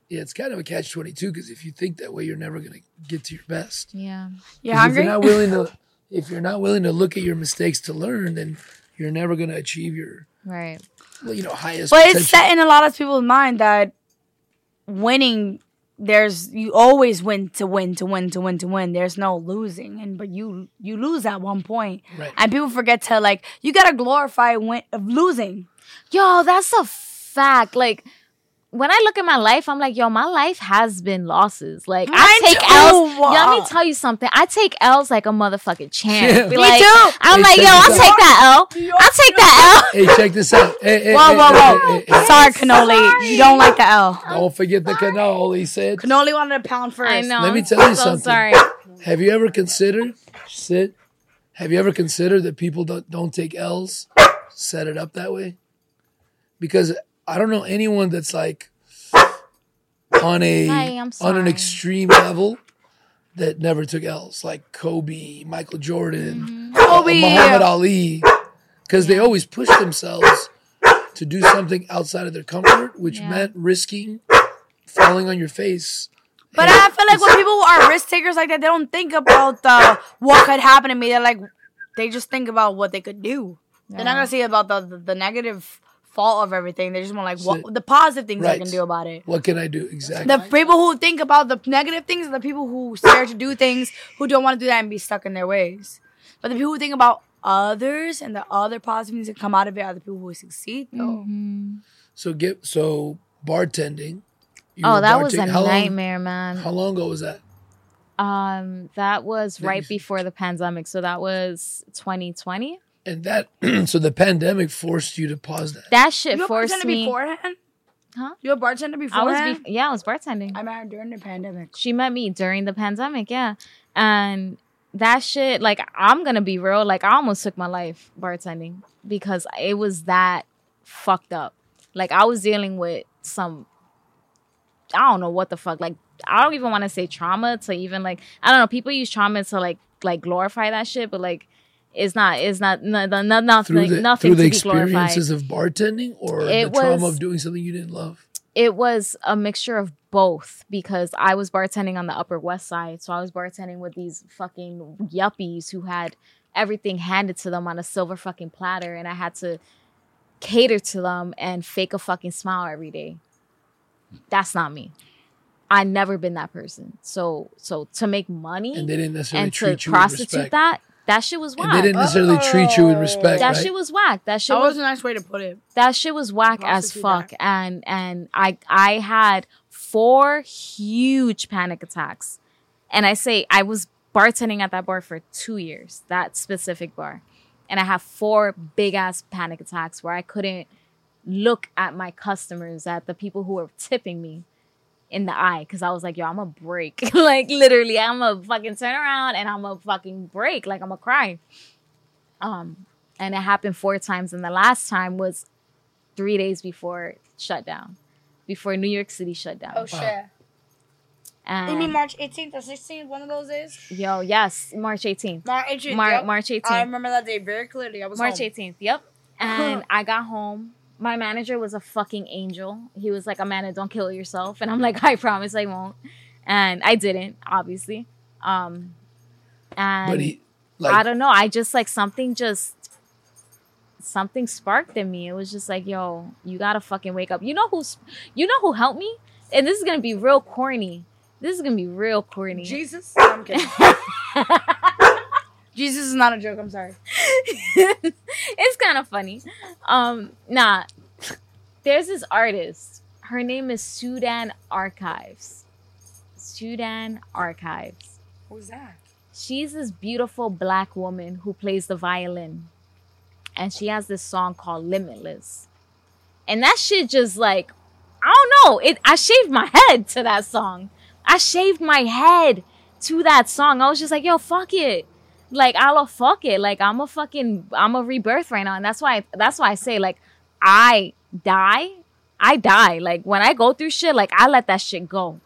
Yeah, it's kind of a catch twenty two because if you think that way, you're never going to get to your best. yeah. You're 'Cause hungry? If you're not willing to, if you're not willing to look at your mistakes to learn, then you're never going to achieve your, Right. well, you know, highest. But it's set in a lot of people's mind that winning, there's you always win to win to win to win to win. There's no losing, and but you you lose at one point, Right. and people forget to like you gotta glorify win of losing. Yo, that's a fact. Like when I look at my life, I'm like, yo, my life has been losses. Like I take too. L's. Yo, let me tell you something. I take L's like a motherfucking champ. Yeah. Be Me like, too. I'm Hey, like, yo, I'll this take that L. I'll take that L. Hey, check this out. Hey, hey, Whoa, hey, whoa, hey, whoa! hey, hey, hey. Sorry, cannoli. You don't like the L. Don't forget the canal. He said. Cannoli wanted a pound first. I know. Let me I'm tell you so something. Sorry. Have you ever considered sit? Have you ever considered that people don't don't take L's, set it up that way? Because I don't know anyone that's like, on a Hi, on an extreme level that never took L's, like Kobe, Michael Jordan, Mm-hmm. Kobe. Muhammad Ali, because they always push themselves to do something outside of their comfort, which Yeah. meant risking falling on your face. But I feel like when people are risk takers like that, they don't think about the what could happen to me. They're like, they just think about what they could do. They're not gonna see about the, the the negative fault of everything. They just want like what the positive things I can do about it. what can I do exactly? The people who think about the negative things are the people who scared to do things, who don't want to do that and be stuck in their ways. But the people who think about others and the other positive things that come out of it are the people who succeed. Though. so get so bartending. you Oh, were that was a bartending. How long- nightmare, man. How long ago was that? Um, that was right before the pandemic, so that was 2020. And that so the pandemic forced you to pause that. That shit You were forced bartender me. beforehand? Huh? You were bartender beforehand? I was, be- yeah, I was bartending. I met her during the pandemic. she met me during the pandemic, yeah. And that shit, like, I'm gonna be real, like, I almost took my life bartending because it was that fucked up. Like, I was dealing with some, I don't know what the fuck, like, I don't even want to say trauma to even, like, I don't know, people use trauma to, like, like glorify that shit, but, like, it's not, it's not, no, no, no, nothing, Through the nothing through the to be glorified. experiences of bartending or It the trauma of doing something you didn't love. it was a mixture of both because I was bartending on the Upper West Side. So I was bartending with these fucking yuppies who had everything handed to them on a silver fucking platter. And I had to cater to them and fake a fucking smile every day. That's not me. I never been that person. So so to make money And they didn't necessarily and to you prostitute that, that shit was and whack. they didn't necessarily treat you with respect. that right? shit was whack. That shit That was was a nice way to put it. that shit was whack as fuck that. and and i i had four huge panic attacks and i say i was bartending at that bar for two years that specific bar and i have four big ass panic attacks where i couldn't look at my customers at the people who were tipping me in the eye because i was like yo i'm gonna break like literally i'm gonna fucking turn around and i'm gonna fucking break like i'm gonna cry um and it happened four times and the last time was three days before shutdown, before New York City shut down. Oh shit. And You mean March 18th or 16th? One of those days? yo, yes, March 18th. March 18th. Mar- yep. March 18th. I remember that day very clearly. I was March home. 18th. Yep. And I got home. My manager was a fucking angel. He was like, Amanda, don't kill yourself. And I'm like, I promise I won't. And I didn't, obviously. Um, and but he I don't know. I just like something just something sparked in me. It was just like, yo, you gotta fucking wake up. You know who's you know who helped me? And this is gonna be real corny. This is gonna be real corny. Jesus? I'm kidding. Jesus is not a joke. I'm sorry. it's kind of funny. Um, nah. There's this artist. Her name is Sudan Archives. Sudan Archives. Who's that? she's this beautiful black woman who plays the violin and she has this song called limitless and that shit just like i don't know it i shaved my head to that song i shaved my head to that song i was just like yo fuck it like i'll fuck it. Like i'm a fucking i'm a rebirth right now. And that's why that's why i say like i die i die. Like when i go through shit like i let that shit go.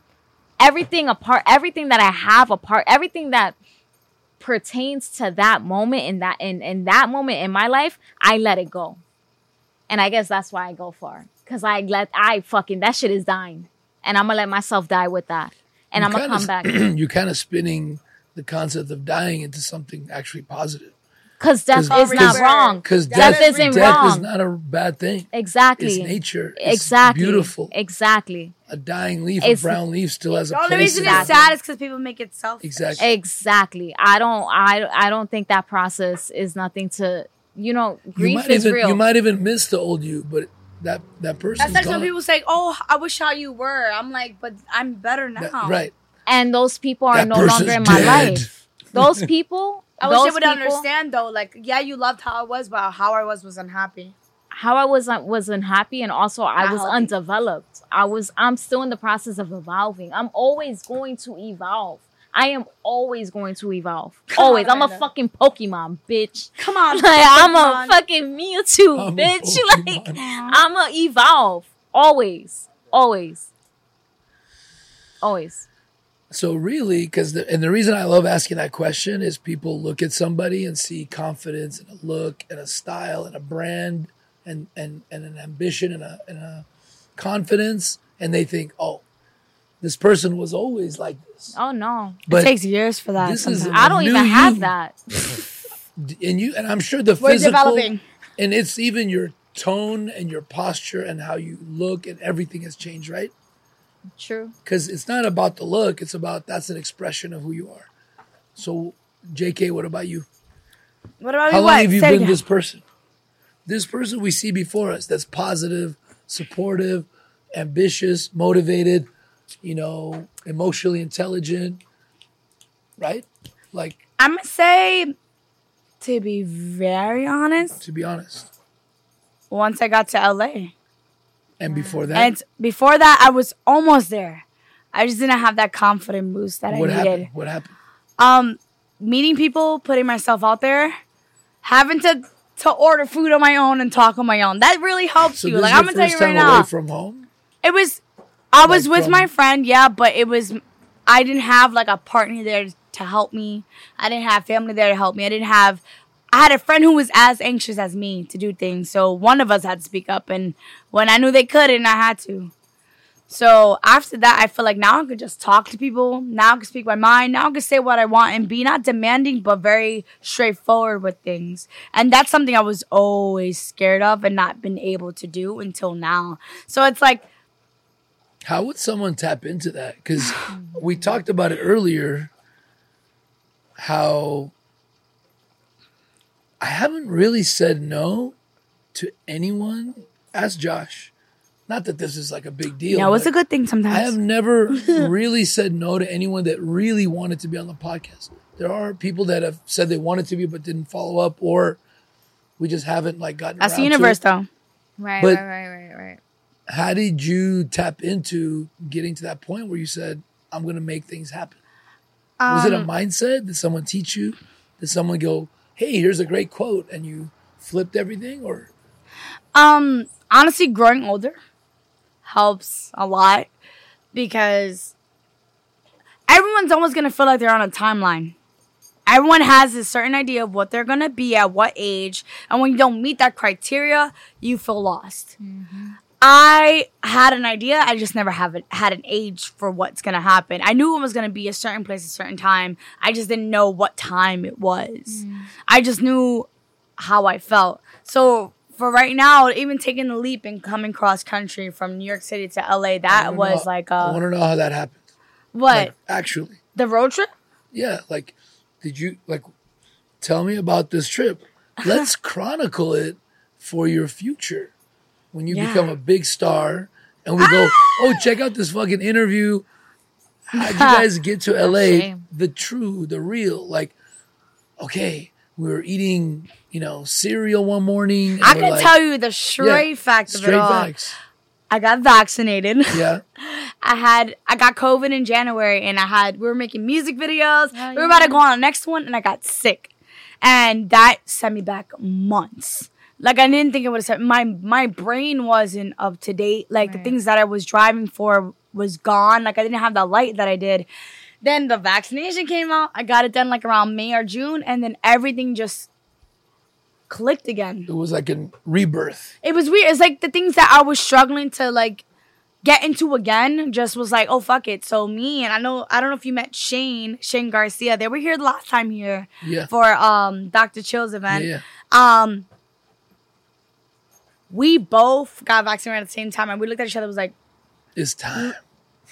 Everything apart everything that i have apart everything that pertains to that moment in that in, in that moment in my life i let it go. And i guess that's why i go far. Because i let i fucking that shit is dying. And i'm gonna let myself die with that. And you i'm gonna come back. you're kind of spinning the concept of dying into something actually positive. because death 'Cause- is not 'cause- wrong Because Death death, isn't death wrong. is not a bad thing. exactly It's nature. It's exactly beautiful. exactly A dying leaf, It's- a brown leaf still has a The only place. reason in it's sad is because people make it selfish. Exactly. exactly i don't i i don't think that process is nothing to you know You grief might is even real you might even miss the old you, but that that person. That's like some people say, "Oh, I wish how you were." I'm like, but I'm better now. right. And those people are That no longer in my dead. life those people I wish those they would people, understand though. Like, yeah, you loved how I was, but how I was was unhappy. how I was uh, was unhappy and also I Not was healthy. undeveloped. I was I'm still in the process of evolving. I'm always going to evolve. I am always going to evolve. Come always. on, I'm a fucking Pokemon, bitch. Come on, Like I'm a fucking Mewtwo, I'm a bitch. Like I'm a evolve. Always. Always. Always. So really, because the, and the reason I love asking that question is people look at somebody and see confidence and a look and a style and a brand and and and an ambition and a and a confidence, and they think, oh, this person was always like this. Oh no. it takes years for that. this is. I don't even have you. that. and you and I'm sure the We're physical developing. and it's even your tone and your posture and how you look and everything has changed, right? True. because it's not about the look it's about that's an expression of who you are so jk what about you What about how you? long What? have you Say been this person this person we see before us that's positive supportive ambitious motivated you know emotionally intelligent right like I'm gonna say, to be very honest, to be honest once I got to LA, and before that and before that, I was almost there. I just didn't have that confident boost that what I happened needed. what happened Um, meeting people, putting myself out there, having to to order food on my own and talk on my own. That really helps so you. this Like is I'm gonna tell you right time now. away from home It was I was with from- my friend, yeah, but it was I didn't have like a partner there to help me. I didn't have family there to help me. I didn't have I had a friend who was as anxious as me to do things. So one of us had to speak up and when I knew they couldn't, I had to. So after that, I feel like now I could just talk to people. Now I can speak my mind. Now I can say what I want and be not demanding, but very straightforward with things. And that's something I was always scared of and not been able to do until now. So it's like How would someone tap into that? Because we talked about it earlier. How I haven't really said no to anyone. Ask Josh. Not that this is like a big deal. Yeah, it was a good thing sometimes. I have never really said no to anyone that really wanted to be on the podcast. There are people that have said they wanted to be but didn't follow up, or we just haven't like gotten. That's the around to universe, it. though. Right, But- right, right, right, right. How did you tap into getting to that point where you said, "I'm going to make things happen"? Was it a Um, mindset? Did someone teach you? Did someone go, "Hey, here's a great quote," and you flipped everything, or Um, honestly, growing older helps a lot because everyone's almost gonna feel like they're on a timeline. Everyone has a certain idea of what they're gonna be at what age, and when you don't meet that criteria, you feel lost. I had an idea. I just never have it, had an age for what's gonna happen. I knew it was gonna be a certain place, a certain time. I just didn't know what time it was. I just knew how I felt. So for right now, even taking the leap and coming cross country from New York City to LA, that was like I uh, want to know how that happened. what Like, actually, the road trip. yeah. Like, did you like? Tell me about this trip. Let's chronicle it for your future when you Yeah. become a big star, and we go, ah! "Oh, check out this fucking interview." How'd you guys get to LA? The true, the real. Like, okay, we were eating, you know, cereal one morning. and I we're can like- tell you the straight Yeah, fact of straight it all. facts. I got vaccinated. Yeah. I had I got COVID in January, and I had we were making music videos. Oh, we were about to go on the next one, and I got sick, and that sent me back months. Like I didn't think it would have set my my brain wasn't up to date. Like the things that I was driving for was gone. Like I didn't have the light that I did. Then the vaccination came out. I got it done like around May or June, and then everything just clicked again It was like a rebirth. it was weird. It's like the things that I was struggling to like get into again just was like, oh fuck it. So me and I know I don't know if you met Shane, Shane Garcia. They were here the last time here Yeah. for um Dr. Chill's event. Yeah, Um we both got vaccinated at the same time and we looked at each other and was like, It's time.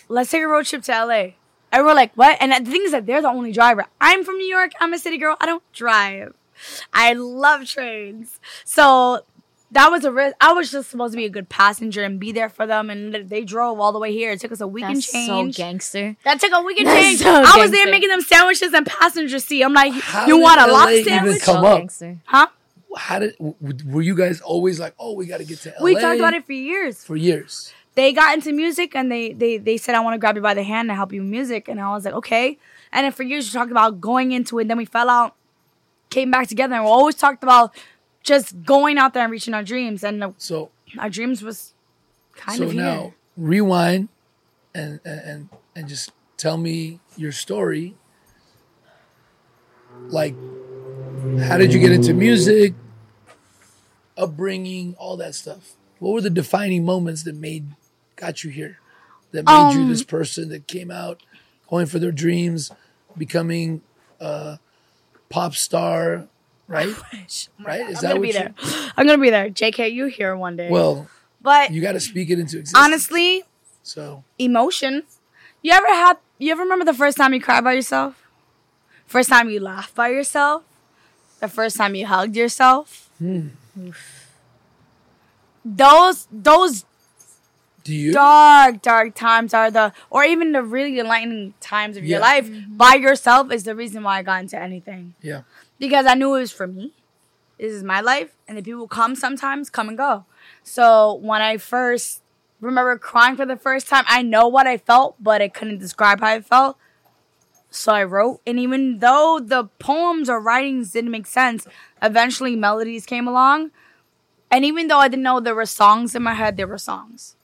let's take a road trip to LA. And we're like, what? And the thing is that they're the only driver. I'm from New York. I'm a city girl. I don't drive. I love trains. So that was a risk. I was just supposed to be a good passenger and be there for them. And they drove all the way here. It took us a week and That's so change. gangster. that took a week and That's change. so I was there making them sandwiches and passenger seat. I'm like, How you did want a LA lobster even sandwich? come so up? gangster. Huh? How did were you guys always like, oh, we got to get to LA? We talked about it for years. for years. they got into music and they they they said I want to grab you by the hand and help you with music and I was like okay and then for years we talked about going into it then we fell out came back together and we always talked about just going out there and reaching our dreams and the, So our dreams was kind so of here. now rewind and and and just tell me your story. Like, how did you get into music? Upbringing, all that stuff. What were the defining moments that made got you here? That made you Um, this person that came out, going for their dreams, becoming a pop star, right? Right? Is I'm that gonna be you? there. I'm gonna be there. JK, you here one day. Well, but you got to speak it into existence. honestly, so emotion. You ever had? You ever remember the first time you cried by yourself? First time you laughed by yourself? The first time you hugged yourself? Hmm. Those those do you? dark, dark times are the, or even the really enlightening times of your Yeah. life mm-hmm. by yourself is the reason why I got into anything. Yeah. Because I knew it was for me. This is my life, and the people come sometimes, come and go. So when I first remember crying for the first time, I know what I felt, but I couldn't describe how I felt. So I wrote, and even though the poems or writings didn't make sense, eventually melodies came along. And even though I didn't know there were songs in my head, there were songs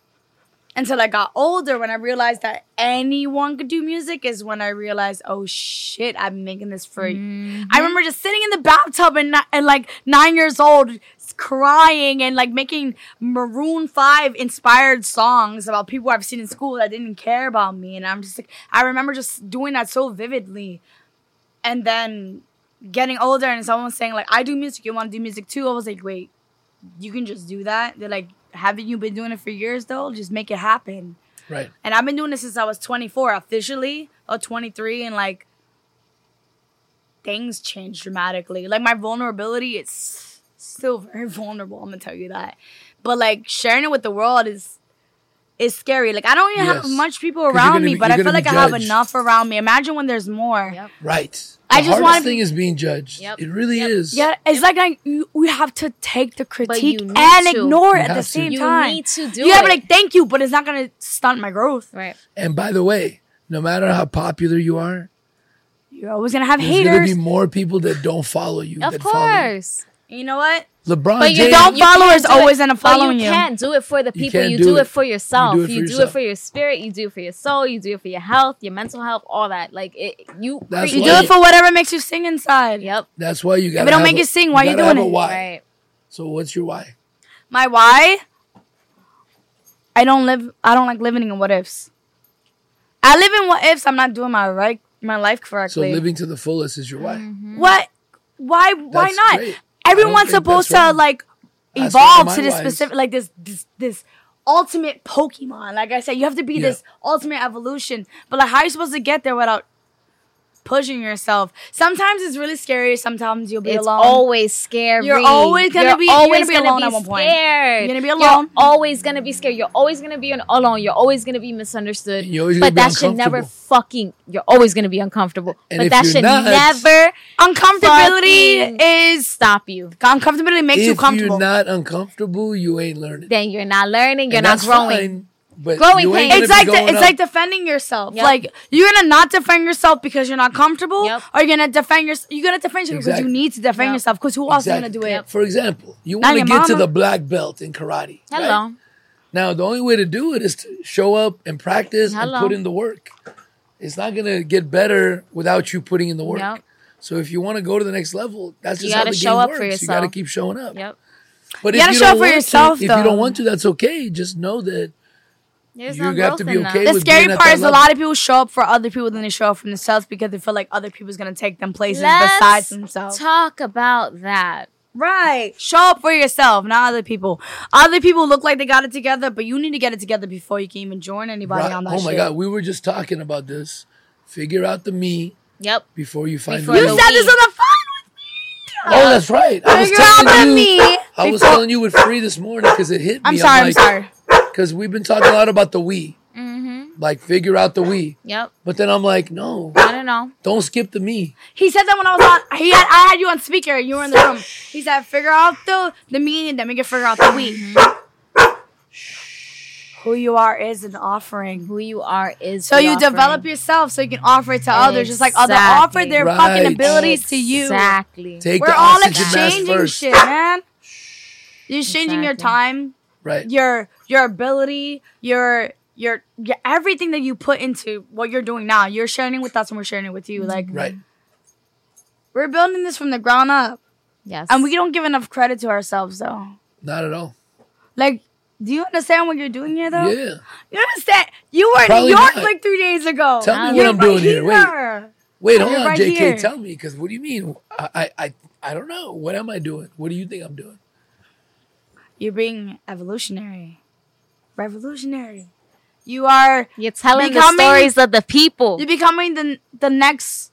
until I got older when I realized that anyone could do music is when I realized, oh shit, i am making this for. Mm-hmm. I remember just sitting in the bathtub and, and like nine years old, crying and like making Maroon Five inspired songs about people I've seen in school that didn't care about me, and I'm just like, I remember just doing that so vividly, and then getting older and someone saying like, I do music, you want to do music too? I was like, wait, you can just do that? They're like, haven't you been doing it for years though? Just make it happen. Right. And I've been doing this since I was 24 officially, or 23, and like things change dramatically. Like my vulnerability, it's still very vulnerable. I'm gonna tell you that. But like sharing it with the world is is scary. Like I don't even have much people around gonna me, be- but I feel like be I have enough around me. Imagine when there's more. Yep. Right. I the just hardest wanna be- thing is being judged. Yep. It really Yep. is. Yeah, it's like you, we have to take the critique and to. ignore it at the have to. same You time. need to do you gotta like, thank you, but it's not gonna stunt my growth. Right. And by the way, no matter how popular you are, You're always gonna have haters. there's gonna be more people that don't follow you. Of that follow you. course. You know what? LeBron But you James. don't follow is do always it- end up following you. you. can't do it for the people. can't You do do, it. it. for yourself. You You do do, it it, for yourself. for your spirit. You do it for your soul. You do it for your health, your mental health, all that. Like it, you. That's You do it for whatever makes you sing inside. Yep. That's why you got. it don't make you sing, why you doing it? Why? Right. So what's your why? My why? I don't live. I don't like living in what ifs. I live in what ifs. I'm not doing my right my life correctly. So living to the fullest is your why. Mm-hmm. what? Why? Why That's not? great. Everyone's supposed to like That's one of evolve to this whys. specific, like this, this, this ultimate Pokemon. Like I said, you have to be Yeah. this ultimate evolution. But like, how are you supposed to get there without pushing yourself? Sometimes it's really scary. Sometimes you'll be It's alone. always scary. You're always gonna You're be- you're gonna always be gonna alone be at one point. scared. You're gonna be You're alone. always gonna be scared. You're always gonna be alone. You're always gonna be misunderstood. You're but be that should never fucking. You're always gonna be uncomfortable. And but if that you're should not- never Uncomfortability is stop you. uncomfortability makes you comfortable. if you're not uncomfortable, you ain't learning. Then you're not learning. You're And not that's growing. fine, but Growing you ain't pains. gonna it's like the, going it's up. like defending yourself. Yep. Like you're gonna not defend yourself because you're not comfortable, Yep. or you're gonna defend yourself. You're gonna defend yourself because you need to defend Yep. yourself. Because who else is Exactly. gonna do it? For example, you want to your get to the black belt in karate. right? Hello. Now, the only way to do it is to show up and practice Hello. and put in the work. It's not gonna get better without you putting in the work. Yep. So if you want to go to the next level, that's just how gotta the show game up works. for You got to keep showing up. Yep. But You if gotta you show don't up for want yourself, to, if you don't want to, that's okay. Just know that There's You no have growth to be in okay that. The scary being at part that is a lot of people show up for other people than they show up for themselves because they feel like other people's gonna take them places Let's besides themselves. talk about that. right. Show up for yourself, not other people. Other people look like they got it together, but you need to get it together before you can even join anybody Right. on that Oh shit. my God, we were just talking about this. Figure out the me Yep. before you find Before the You the me. said this on the phone with me. Oh, that's right. I was Figure out telling the you. me I was before- telling you with free this morning because it hit me. I'm sorry, I'm sorry. Because we've been talking a lot about the we, Mm-hmm. like figure out the we. Yep. But then I'm like, no, I don't know. don't skip the me. He said that when I was on. He had. I had you on speaker. You were in the room. He said, "Figure out the the me, and then we can figure out the we." Who you are is an offering. Who you are is So you offering. develop yourself so you can offer it to others, just like other Exactly. offer their Right. fucking abilities to you. Exactly. Take We're the all oxygen mask exchanging first. shit, man. You're exchanging your time, Right. your your ability, your your, your everything that you put into what you're doing now. You're sharing it with us, and we're sharing it with you. Mm-hmm. Like Right. we're building this from the ground up, Yes. and we don't give enough credit to ourselves, though. Not at all. Like, do you understand what you're doing here, though? Yeah. You understand? You were in New York not. like three days ago. Tell me what You're I'm doing here. Wait. here. Wait, hold on, right JK. here. Tell me, because what do you mean? I, I, I, I don't know. What am I doing? What do you think I'm doing? You're being evolutionary, revolutionary. You are You're telling Becoming- the stories of the people. you're becoming the the next.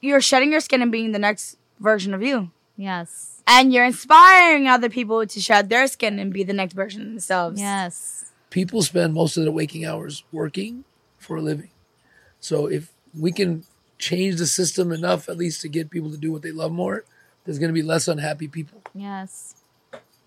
You're shedding your skin and being the next version of you, Yes. and you're inspiring other people to shed their skin and be the next version of themselves. Yes. People spend most of their waking hours working for a living. So if we can change the system enough, at least to get people to do what they love more, there's going to be less unhappy people. Yes.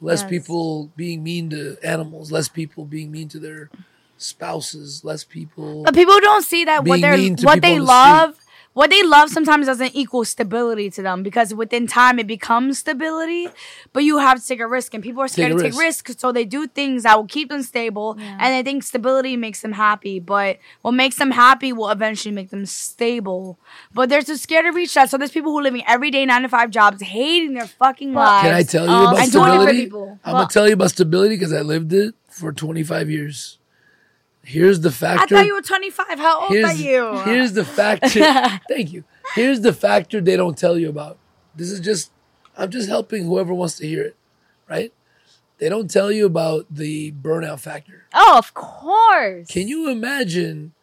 Less Yes. people being mean to animals, less people being mean to their spouses, less people. But people don't see that what they're what they love. What they love sometimes doesn't equal stability to them because within time it becomes stability, but you have to take a risk and people are scared Take a to take risk. risks, so they do things that will keep them stable Yeah. and they think stability makes them happy. But what makes them happy will eventually make them stable. But they're too scared to reach that. So there's people who are living everyday nine to five jobs, hating their fucking lives. Can I tell you Oh, about um, and doing it for stability? I'm Well- gonna tell you about stability because I lived it for 25 years. Here's the factor. I thought you were 25. How old are you? here's the factor. thank you. Here's the factor they don't tell you about. This is just I'm just helping whoever wants to hear it, right? They don't tell you about the burnout factor. Oh, of course. Can you imagine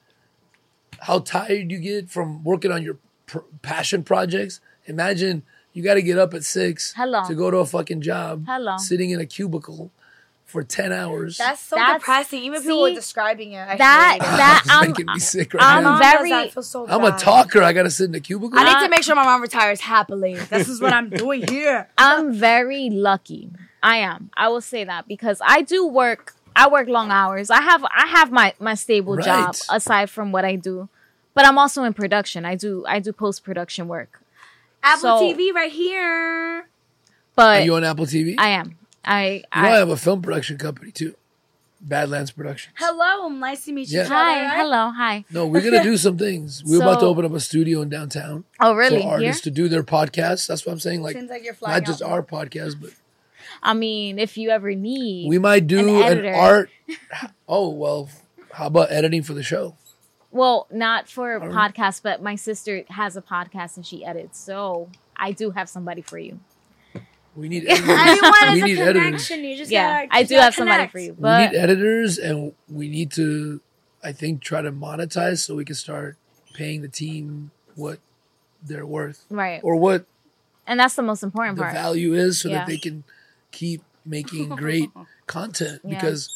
how tired you get from working on your pr- passion projects? Imagine you got to get up at six Hello. to go to a fucking job, Hello. sitting in a cubicle for ten hours. That's so That's- depressing. Even if people were describing it. I that, that, I'm, making me sick right I'm now. Very- I feel so I'm a talker. I got to sit in the cubicle. I need to make sure my mom retires happily. This is what I'm doing here. I'm very lucky. I am. I will say that because I do work. I work long hours. I have I have my my stable job aside from what I do, but I'm also in production. I do I do post production work. Apple So- TV right here. But are But you on Apple TV? I am. I you know, I I, have a film production company too, Badlands Productions. Hello, um, nice to meet you. Yeah. hi Right? hello hi. No, we're gonna do some things. We're about to open up a studio in downtown Oh really? for Here? artists to do their podcasts. That's what I'm saying. Like, Seems like you're flying not just out. our podcast, but I mean, if you ever need, we might do An an, art. Oh well, how about editing for the show? well, not for a Alright. podcast, but my sister has a podcast and she edits, so I do have somebody for you. We need editors. Everyone we is a need editors. connection. You just Yeah, gotta, I you do gotta have somebody connect. for you, But we need editors, and we need to, I think, try to monetize so we can start paying the team what they're worth right, or what and that's the most important the part. value is, so Yeah. that they can keep making great content. Yeah. Because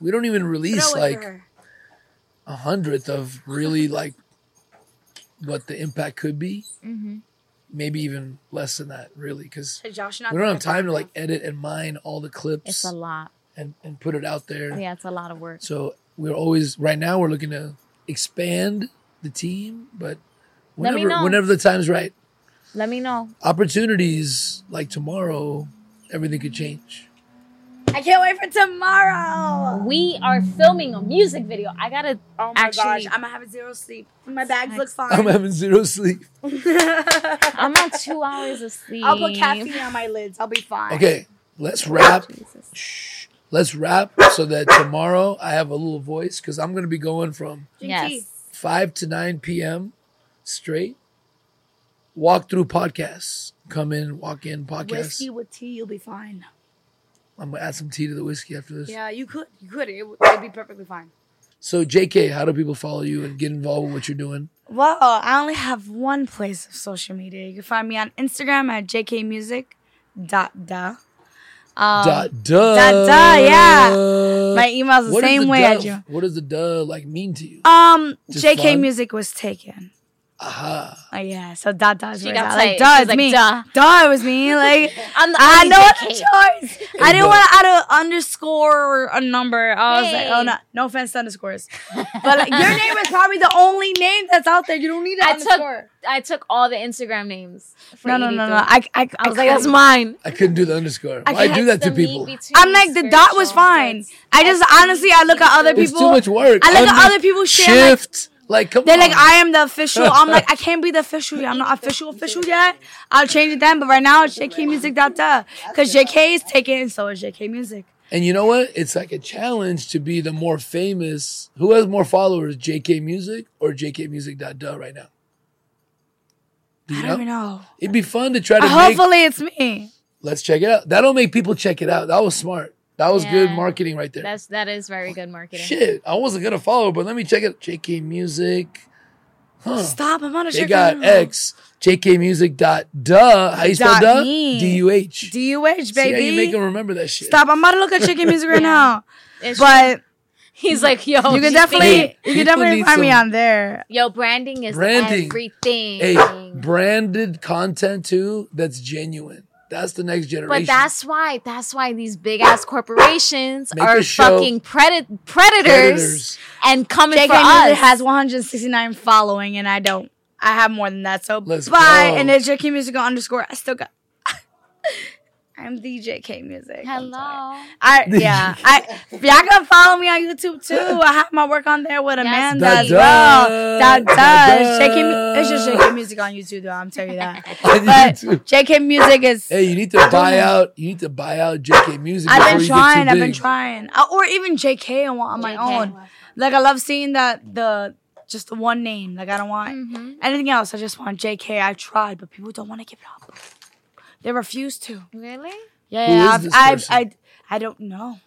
we don't even release away like a hundredth of really like what the impact could be. hmm Maybe even less than that, really, because Hey, Josh, you're not we don't have time to right like edit and mine all the clips It's a lot. and, and put it out there. Yeah, it's a lot of work. So we're always right now we're looking to expand the team, but whenever whenever the time's right, Let me know. opportunities like tomorrow, everything could change. I can't wait for tomorrow. We are filming a music video. I gotta Oh my actually. gosh, I'm gonna have zero sleep. My bags look fine. I'm having zero sleep. I'm on two hours of sleep. I'll put caffeine on my lids. I'll be fine. Okay, let's wrap. Jesus. Shh. Let's wrap so that tomorrow I have a little voice because I'm gonna be going from Yes. five to nine p.m. straight. Walk through podcasts. Come in, walk in podcasts. Whiskey with tea, you'll be fine. I'm gonna add some tea to the whiskey after this. Yeah, you could. You could. It would it'd be perfectly fine. So, JK, how do people follow you and get involved with what you're doing? Well, I only have one place of social media. You can find me on Instagram at jkmusic dot da. Um, dot duh. dot duh, yeah. My email's the What same the way duh, as you. What does the duh like mean to you? Um, Just JK fun? Music was taken. Uh-huh. Aha. Oh yeah, so dot does She got like tight. duh, was it's like, me. duh. Duh, it was me. Like I'm the I only know what JK. the choice. I didn't want to add an underscore or a number. I was like, oh no, no offense to underscores, but like, your name is probably the only name that's out there. You don't need an I underscore. took I took all the Instagram names. No, no, no, no. I, I, I was like, that's mine. I couldn't do the underscore. I Why can't- do that to It's the meet people? I'm like the dot was fine. I just honestly, I look at other It's people. too much work. I look at Under- other people share, like, Shift. Like, come They're on. like, I am the official. I'm like, I can't be the official. yet. I'm not official official yet. I'll change it then. But right now, it's JK Music. Da da. Because JK is taken, and so is JK Music. And you know what? It's like a challenge to be the more famous. Who has more followers, JK Music or JK Music duh right now? Do you I know? don't even know. It'd be fun to try to Uh, make. hopefully, it's me. Let's check it out. That'll make people check it out. That was smart. That was good marketing right there. That's that is very good marketing. Shit, I wasn't gonna follow, but let me check it. JK Music. Huh. Stop. I'm on a They check got it. X. JK Music dot duh. How you spell Dot duh? me. D U H. D U H See how you make baby. them remember that shit. Stop. I'm about to look at JK Music right now. It's But he's like, yo, you can definitely, you can definitely need find me on there. yo, branding is Branding. everything. Hey, branded content too. That's genuine. That's the next generation. But that's why that's why these big ass corporations Make are fucking predat- predators, Predators. and coming JK for Music us. has 169 following, and I don't. I have more than that. So Let's bye. go. And then JK Musical underscore. I still got. I'm the JK Music. I'm sorry. Hello. I yeah. I y'all can follow me on YouTube too. I have my work on there with Yes, Amanda Da as da. well. That does. da. JK, it's just JK Music on YouTube though. I'm telling you that. But JK Music is. Hey, you need to buy out. You need to buy out JK Music. I've been trying. I've been trying, Uh, or even JK on, on my JK. own. Like I love seeing that the just the one name. Like I don't want Mm-hmm. anything else. I just want JK. I tried, but people don't want to give it up. They refuse to. Really? Yeah, Who yeah. is I've, I've, person? I, I don't know.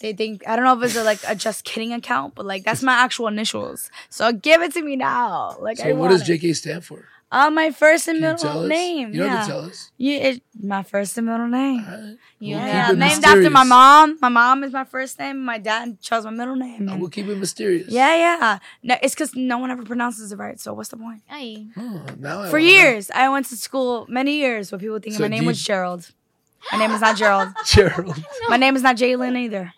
They think I don't know if it's a, like a just kidding account, but like that's my actual initials. So give it to me now. Like I So what want does it. JK stand for? Uh, my first and Can you tell middle name. You don't yeah. have to tell us. Yeah, it, my first and middle name. All right. Yeah. We'll Yeah, keep it named after my mom. My mom is my first name. My dad chose my middle name. Uh, and- We'll keep it mysterious. yeah, yeah. No, it's because no one ever pronounces it right. So what's the point? Hey. Oh, now I For wanna years, I went to school many years where people think So my name you- was Gerald. My name is not Gerald. know. Gerald. My name is not Jalen either.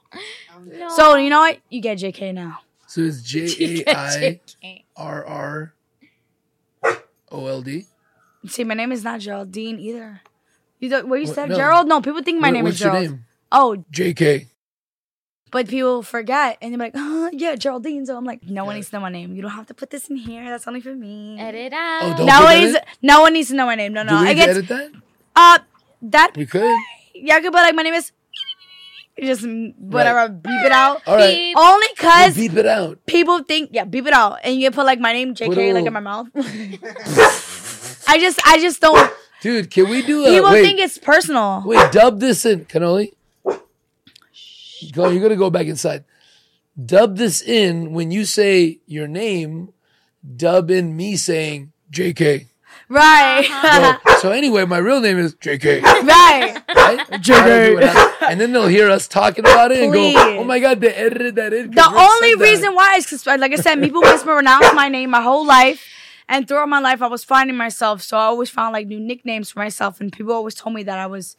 No. So you know what? You get JK now. So it's J A I R R O L D. See, my name is not Geraldine either. You don't, what you What- said, no. Gerald? No, people think my What- name what's is your Gerald. name? Oh, JK. but people forget and they're like, oh, yeah, Geraldine. So I'm like, no one needs to know my name. You don't have to put this in here. That's only for me. Edit out. Oh, don't no put one needs. No one needs to know my name. No, Do no. we I need to get edit that? uh that. We could. Yeah, I could put like my name is. Just whatever, beep it out. All right. Beep. Only We'll cause beep it out. people think, yeah, beep it out, and you put like my name, JK, Put like in my mouth. I just, I just don't. Dude, can we do a People wait, think it's personal. wait, dub this in, Cannoli? Go, you're gonna go back inside. Dub this in when you say your name, dub in me saying JK. Right. Uh-huh. So, so anyway, my real name is JK. right. Right? JK. And then they'll hear us talking about it and go, oh my God, they edited that in. 'cause The only said that." reason why is because, like I said, people mispronounce my name my whole life. And throughout my life, I was finding myself. So I always found like new nicknames for myself. And people always told me that I was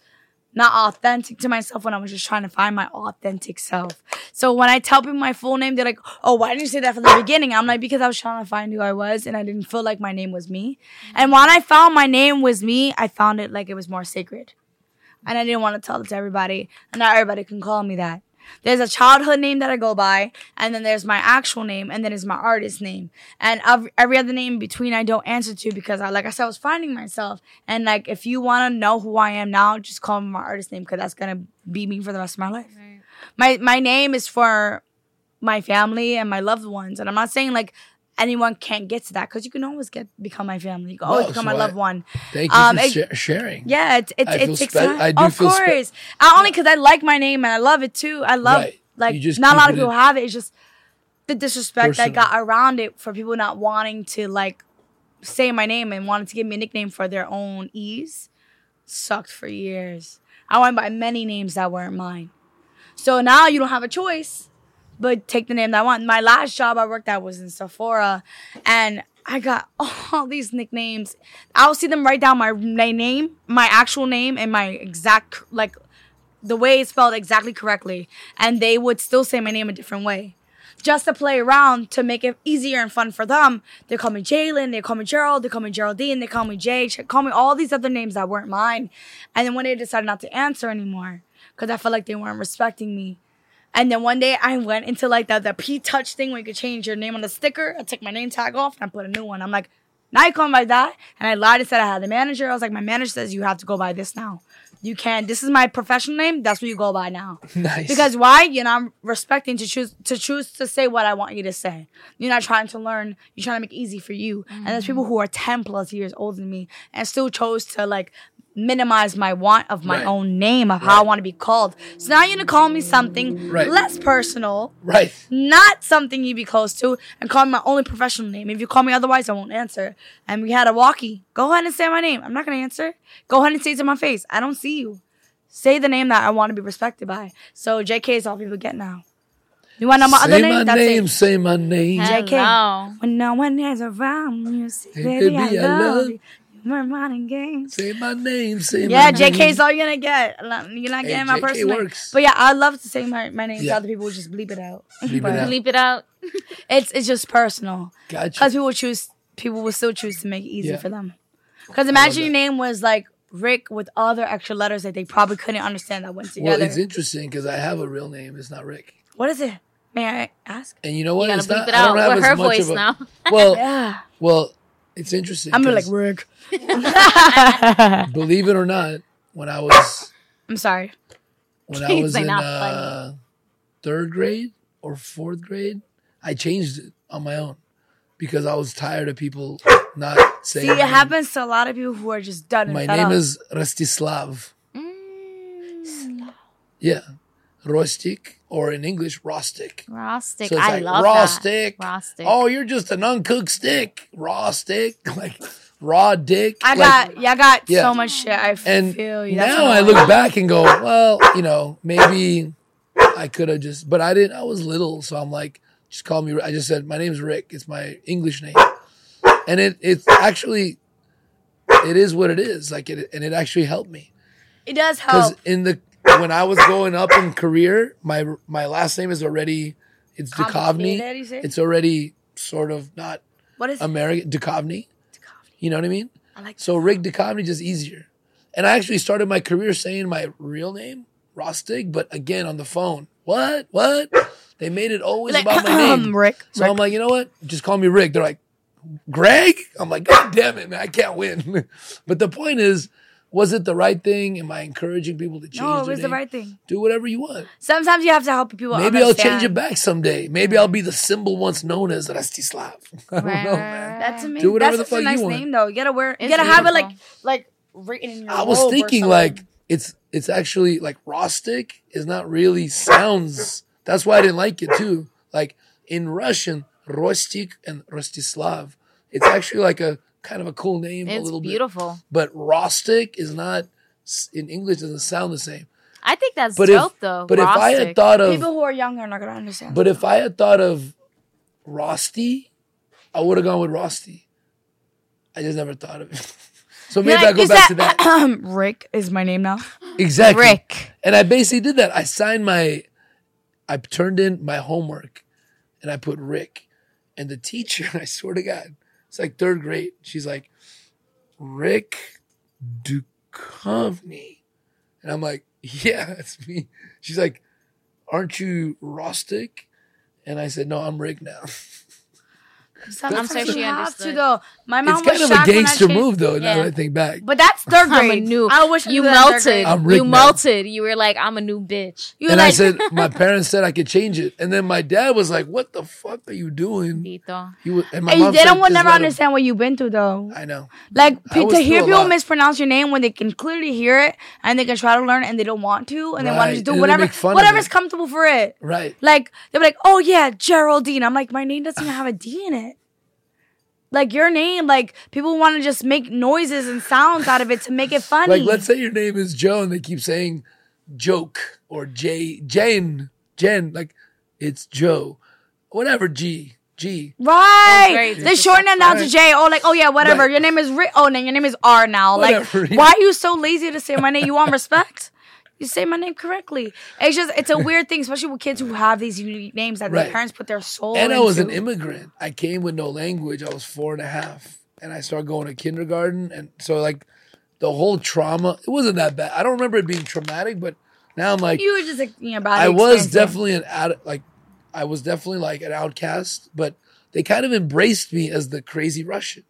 not authentic to myself when I was just trying to find my authentic self. So when I tell people my full name, they're like, oh, why didn't you say that from the beginning? I'm like, because I was trying to find who I was and I didn't feel like my name was me. And when I found my name was me, I found it like it was more sacred. And I didn't want to tell it to everybody. And not everybody can call me that. There's a childhood name that I go by, and then there's my actual name, and then there's my artist name. And every, every other name in between I don't answer to because I, like I said, I was finding myself. And like, if you want to know who I am now, just call me my artist name because that's gonna be me for the rest of my life. Right. My my name is for my family and my loved ones, and I'm not saying like anyone can't get to that because you can always get become my family. You can always Well, become so my I- loved one. Thank you Um, for it- sha- sharing. Yeah, it's it's I it feel takes spe- time. I do of feel spe- course, not only because I like my name and I love it too. I love Right. like just not a lot of people in- have it. It's just the disrespect that got around it for people not wanting to like say my name and wanted to give me a nickname for their own ease. Sucked for years. I went by many names that weren't mine. So now you don't have a choice but take the name that I want. My last job I worked at was in Sephora, and I got all these nicknames. I'll see them write down my, name, my actual name, and my exact like the way it's spelled exactly correctly, and they would still say my name a different way. Just to play around to make it easier and fun for them, they call me Jalen, they call me Gerald, they call me Geraldine, they call me Jay, call me all these other names that weren't mine. And then when they decided not to answer anymore because I felt like they weren't respecting me. And then one day I went into like the the P touch thing where you could change your name on the sticker. I took my name tag off and I put a new one. I'm like, now you call by that. And I lied and said I had the manager. I was like, my manager says you have to go by this now. You can't. This is my professional name. That's what you go by now. Nice. Because why? You're not respecting to choose to choose to say what I want you to say. You're not trying to learn. You're trying to make it easy for you. And there's mm. people who are 10 plus years older than me and still chose to like minimize my want of my Right. own name of how I want to be called. So now you're gonna call me something Right. less personal, right. not something you be close to, and call me my only professional name. If you call me otherwise, I won't answer. And we had a walkie. Go ahead and say my name. I'm not gonna answer. Go ahead and say it to my face. I don't see you. Say the name that I want to be respected by. So JK is all people get now. You want to know my say other name? my That's name. it. Say my name. JK. Hello. When no one is around, you say, Hey, baby, baby, I I love love- you. You're running games. Say my name. Say Yeah, my name. JK is all you're gonna get. You're not Hey, getting my JK personal name. works. But yeah, I love to say my, my name Yeah. so other people would just bleep it out. Bleep it out. Bleep it out. It's it's just personal. Gotcha. Because people choose, people will still choose to make it easy Yeah. for them. Because imagine your name was like Rick with other extra letters that they probably couldn't understand that went together. Well, it's interesting because I have a real name. It's not Rick. what is it? May I ask? And you know what? You gotta it's bleep not. it I don't have with as her much voice of a, now. Well, Yeah. well, it's interesting. I'm gonna like Rick. believe it or not, when I was I'm sorry. when I was in "Not uh, third grade or fourth grade, I changed it on my own because I was tired of people not saying. See, it name. happens to a lot of people who are just done. and My fed name up. is Rostislav. Mm, Yeah, Rostik, or in English, Rostik. raw stick. So I like love raw that. stick. Raw stick. Oh, you're just an uncooked stick. Raw stick, like raw dick. I like, got, yeah, I got Yeah. so much shit. I and feel you. That's now I annoying. look back and go, well, you know, maybe I could have just, but I didn't. I was little, so I'm like, just call me. I just said my name's Rick. It's my English name, and it it's actually it is what it is. Like it, and it actually helped me It does help. because in the when I was going up in career, my my last name is already it's Duchovny. Complicated, you say? It's already sort of not What is? American Duchovny. You know what I mean? I like So Rick Duchovny just easier. And I actually started my career saying my real name, Rostik, but again on the phone. What? What? They made it always Like, about my name. Rick. So Rick. I'm like, you know what? Just call me Rick. They're like, Greg? I'm like, God damn it, man, I can't win. but the point is, was it the right thing? Am I encouraging people to change no, it their was the right thing. Do whatever you want. Sometimes you have to help people. Out. Maybe I'll change it back someday. Maybe I'll be the symbol once known as Rostislav. I don't Right, know, man. That's amazing. Do whatever That's the such a fuck you nice want. name, though. You gotta wear. You gotta have it like like written in your I was robe or thinking like it's it's actually like Rostik is not really sounds. That's why I didn't like it too. Like in Russian, Rostik and Rostislav, it's actually like a kind of a cool name a It's little beautiful. bit. But Rostik is not in English doesn't sound the same. I think that's But dope if though. but if I had thought of people who are younger are not gonna understand. but if I had thought of Rosty, I would have gone with Rosty. I just never thought of it. So maybe I go is back to that. Rick is my name now. Exactly. Rick. And I basically did that. I signed my, I turned in my homework and I put Rick. And the teacher, I swear to God, it's like third grade. She's like, Rick Duchovny. And I'm like, yeah, that's me. She's like, aren't you Rostik? And I said, no, I'm Rick now. Sometimes sure she you have to understood. though. My mom it's kind of a shocked when I gangster move though, now Yeah. that I think back. But that's third I'm a grade. new. I wish you knew that in third melted. I'm Rick you now. melted. You were like, I'm a new bitch. You were and I said, my parents said I could change it. And then my dad was like, what the fuck are you doing? Tito. He was, and my and mom they said, don't will never let him." understand what you've been through though. I know. Like I to hear people mispronounce your name when they can clearly hear it and they can try to learn and they don't want to and they want to just do And whatever make fun of whatever's comfortable for it. Right. Like they're like, oh yeah, Geraldine. I'm like, my name doesn't even have a D in it. Like your name, like people want to just make noises and sounds out of it to make it funny. Like, let's say your name is Joe and they keep saying joke or J, Jane, Jen. Like, it's Joe. Whatever, G. G. Right. They shorten it down to J. Oh, like, oh yeah, whatever. Right. Your name is Rick. Oh, then your name is R now. Whatever, Like, yeah. why are you so lazy to say my name? You want respect? You say my name correctly. It's just, it's a weird thing, especially with kids who have these unique names that Right. their parents put their soul And I was an immigrant. I came with no language. I was four and a half, and I started going to kindergarten, and so like the whole trauma. It wasn't that bad. I don't remember it being traumatic, but now I'm like, You were just, like, you know, I was definitely an ad, like I was definitely like an outcast, but they kind of embraced me as the crazy Russian.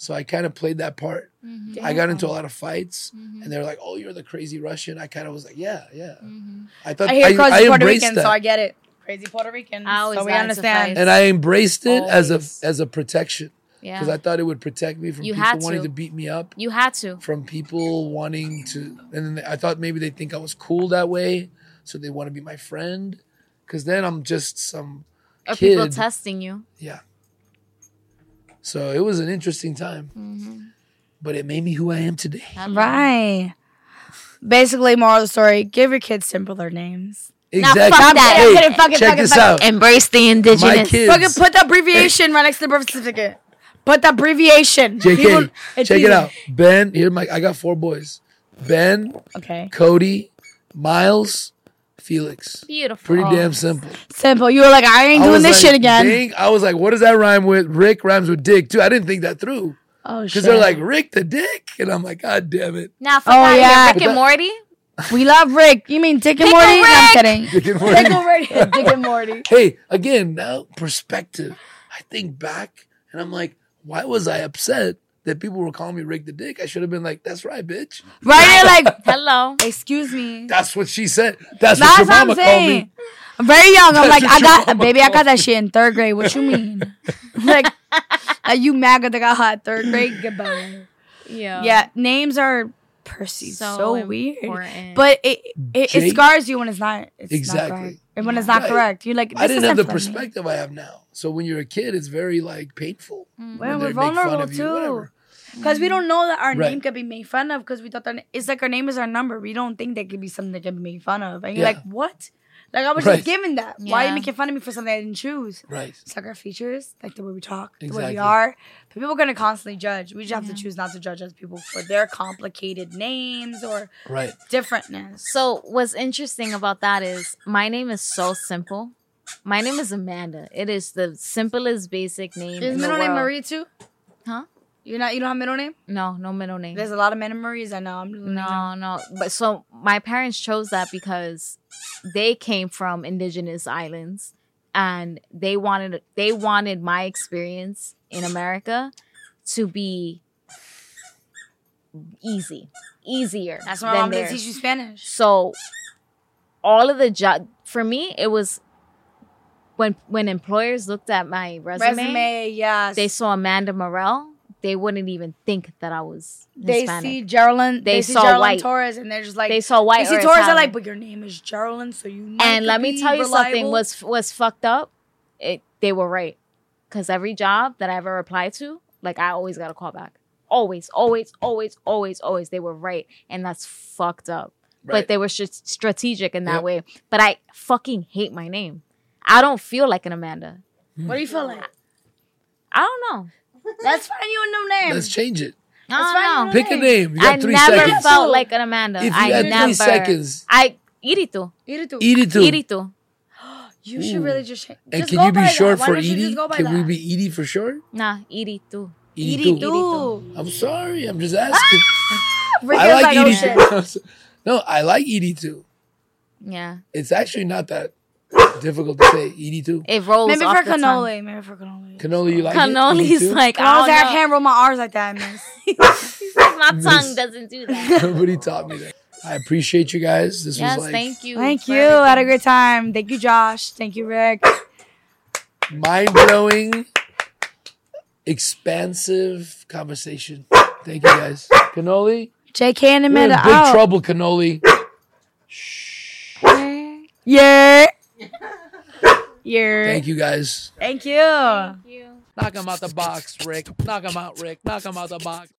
So I kind of played that part. Mm-hmm. I got into a lot of fights, mm-hmm. and they're like, "Oh, you're the crazy Russian." I kind of was like, "Yeah, yeah." Mm-hmm. I thought I hear I, crazy I Puerto embraced Rican, that, so I get it. Crazy Puerto Rican. I always so we understand. and I embraced it as a as a protection Yeah. because I thought it would protect me from You people had wanting to. to beat me up, you had to. from people wanting to, and then I thought maybe they think I was cool that way, so they want to be my friend. Because then I'm just some Or people testing you. Yeah. So it was an interesting time. Mm-hmm. But it made me who I am today. Right. Basically, moral of the story: give your kids simpler names. Exactly. fuck that. Hey, Fuck it, fuck it, check fuck this fuck out. Embrace the My indigenous. kids. Fucking put the abbreviation right next to the birth certificate. Put the abbreviation. JK, People- it's check it out. Ben, here my I got four boys. Ben, Okay. Cody, Miles, Felix. Beautiful. Pretty damn simple. Simple. You were like, I ain't I doing this like, shit again. dang, I was like, what does that rhyme with? Rick rhymes with Dick too. I didn't think that through. Oh shit. Because they're like, Rick the Dick. And I'm like, God damn it. Now, for Oh, that, yeah. Rick and Morty. we love Rick. You mean Dick and Pickle Morty? No, I'm kidding. Dick and Morty. Pickle Rick. Dick and Morty. hey, again, now perspective. I think back and I'm like, why was I upset that people were calling me Rick the Dick? I should have been like, that's right, bitch. Right? You're like, Hello. excuse me. That's what she said. That's, That's what your what I'm mama called saying. me. I'm very young. I'm That's like, I got, mama baby, I got that shit in third grade. What you mean? like, like you mad that I got hot third grade? Goodbye. Yeah. Yeah, names are perceived so, So weird, but it it, Jake- it scars you when it's not. It's Exactly. Not correct. And when it's not Right. correct, you're like, I didn't have the isn't me. perspective I have now. So when you're a kid, it's very like painful. Mm. Well, we're they fun vulnerable of you, too. whatever. Because we don't know that our Right. name could be made fun of because we thought that it's like our name is our number. We don't think that could be something that could be made fun of. And you're Yeah. like, what? Like I was Right. just given that. Why are you making fun of me for something I didn't choose? Right. It's like our features, like the way we talk, the way we are. But people are gonna constantly judge. We just have to choose not to judge other people for their complicated names or Right. differentness. So what's interesting about that is my name is so simple. My name is Amanda. It is the simplest basic name. Is in middle the name. Marie too? Huh? You're not. You don't have middle name. No, no middle name. There's a lot of men and Maries. I know. I'm No, no. But so my parents chose that because they came from indigenous islands and they wanted they wanted my experience in America to be easy, easier. That's why I'm gonna teach you Spanish. So all of the job for me, it was when when employers looked at my resume, Resume, yes. they saw Amanda Morel, they wouldn't even think that I was they Hispanic. see Geraldine. They, They see saw Geraldine white. Torres, and they're just like they saw white They see or Torres. They're like, but your name is Geraldine, so you. might and let me tell you something was was fucked up. It they were right because every job that I ever applied to, like I always got a call back. Always, always, always, always, always. They were right, and that's fucked up. Right. But they were sh- strategic in that Yep. way. But I fucking hate my name. I don't feel like an Amanda. What do you feel like? I don't know. Let's find you a new name. Let's change it. I That's don't fine, know. you Pick a name. You got I three never seconds. felt like an Amanda. if you I had never. three seconds, I Iritu. Iritu. eat it too. Iritu. You should really just change. And just can go you be by short that. For don't Edie? just go by Can we be Edie for short? Nah, Iritu. Edie Iritu. too. I'm sorry. I'm just ah! asking. Rick I like like, Edie too. no, I like Edie too. Yeah. It's actually not that difficult to say. Edie too. It rolls Maybe off for the tongue. cannoli. Maybe for cannoli. Cannoli, you like it? Edie Cannoli's too? like, oh, I was I like, I don't know. can't roll my R's like that, miss. My Miss. tongue doesn't do that. Nobody taught me that. I appreciate you guys. This yes, was like thank you. Thank for you. I had a great time. Thank you, Josh. Thank you, Rick. mind blowing, expansive conversation. Thank you guys. Cannoli, JK and you're in Amanda big out. trouble, Cannoli. Shh. Yeah. Yeah. Thank you guys. Thank you. Knock him out the box, Rick. Knock him out, Rick. Knock him out the box.